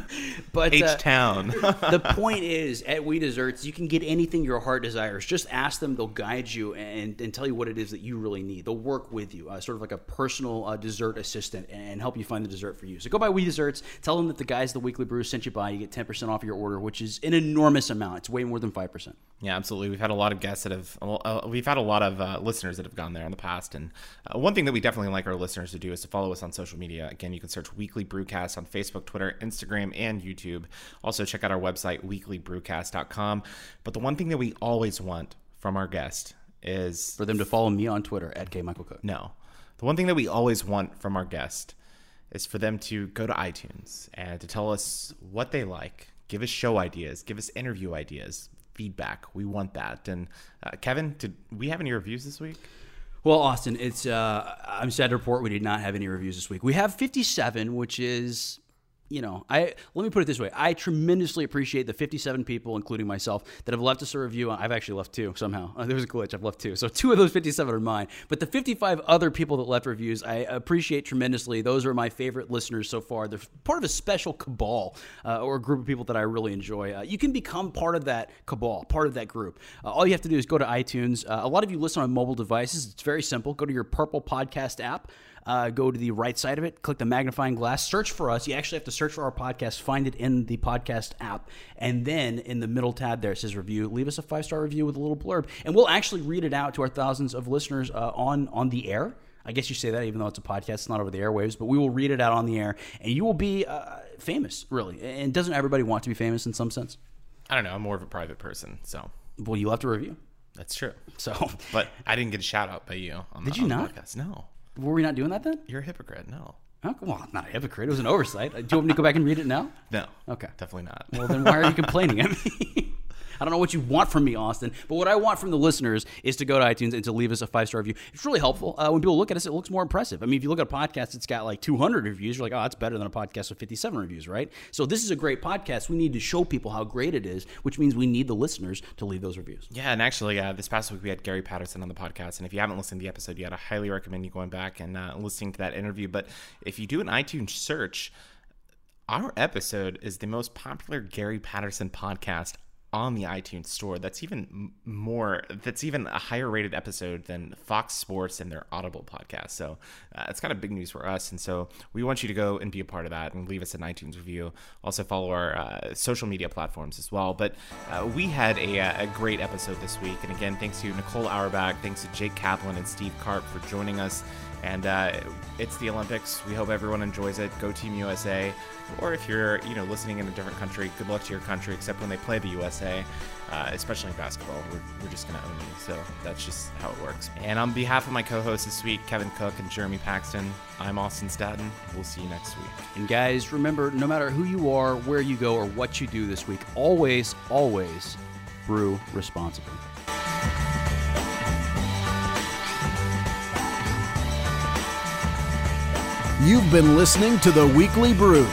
But H uh, Town. the point is, at Oui Desserts, you can get anything your heart desires. Just ask them; they'll guide you and, and tell you what it is that you really need. They'll work with you, uh, sort of like a personal uh, dessert assistant, and help you find the dessert for you. So go by Oui Desserts. Tell them that the guys at the Weekly Brew sent you by. You get ten percent off your order, which is an enormous amount. It's way more than five percent. Yeah, absolutely. We've had a lot of guests that have, uh, we've had a lot of uh, listeners that have gone there in the past. And uh, one thing that we definitely like our listeners to do is to follow us on social media. Again, you can search Weekly Brewcast on Facebook, Twitter, Instagram, and YouTube. Also, check out our website, weeklybrewcast.com. But the one thing that we always want from our guest is For them to follow me on Twitter at K Michael Cook. no. The one thing that we always want from our guest is for them to go to iTunes and to tell us what they like, give us show ideas, give us interview ideas, feedback. We want that. And uh, Kevin, did we have any reviews this week? Well, Austin, it's uh, I'm sad to report we did not have any reviews this week. We have 57, which is you know, I let me put it this way: I tremendously appreciate the 57 people, including myself, that have left us a review. I've actually left two somehow. *laughs* There was a glitch. I've left two, so two of those 57 are mine. But the 55 other people that left reviews, I appreciate tremendously. Those are my favorite listeners so far. They're part of a special cabal uh, or a group of people that I really enjoy. Uh, you can become part of that cabal, part of that group. Uh, all you have to do is go to iTunes. Uh, a lot of you listen on mobile devices. It's very simple. Go to your Purple Podcast app uh, go to the right side of it, click the magnifying glass, search for us. You actually have to search for our podcast, find it in the podcast app, and then in the middle tab there it says review. Leave us a five star review with a little blurb, and we'll actually read it out to our thousands of listeners uh, on on the air. I guess you say that even though it's a podcast, it's not over the airwaves, but we will read it out on the air, and you will be uh, famous, really. And doesn't everybody want to be famous in some sense? I don't know. I'm more of a private person, so Well, you left a review, that's true. so But *laughs* I didn't get a shout out by you. On Did the, you on the not? podcast. No, were we not doing that then? you're a hypocrite. No, Oh, well, I'm not a hypocrite. It was an oversight. Do you want me to go back and read it now? no. Okay. definitely not. Well, then why are you *laughs* complaining at me? I don't know what you want from me, Austin, but what I want from the listeners is to go to iTunes and to leave us a five star review. It's really helpful. Uh, when people look at us, it looks more impressive. I mean, if you look at a podcast, it's got like 200 reviews. You're like, oh, that's better than a podcast with 57 reviews, right? So this is a great podcast. We need to show people how great it is, which means we need the listeners to leave those reviews. Yeah, and actually, uh, this past week we had Gary Patterson on the podcast, and if you haven't listened to the episode yet, I highly recommend you going back and uh, listening to that interview. But if you do an iTunes search, our episode is the most popular Gary Patterson podcast on the iTunes store. That's even more. That's even a higher rated episode than Fox Sports and their Audible podcast. So uh, it's kind of big news for us, and so we want you to go and be a part of that and leave us an iTunes review. Also follow our uh, social media platforms as well. But uh, we had a, uh, a great episode this week, and again, thanks to Nicole Auerbach, thanks to Jake Kaplan and Steve Carp for joining us. And uh, it's the Olympics. We hope everyone enjoys it. Go Team USA. Or if you're, you know, listening in a different country, good luck to your country. Except when they play the USA, uh, especially in basketball, we're, we're just gonna own you. So that's just how it works. And on behalf of my co-hosts this week, Kevin Cook and Jeremy Paxton, I'm Austin Staten. We'll see you next week. And guys, remember no matter who you are, where you go, or what you do this week, always, always brew responsibly. You've been listening to The Weekly Brew,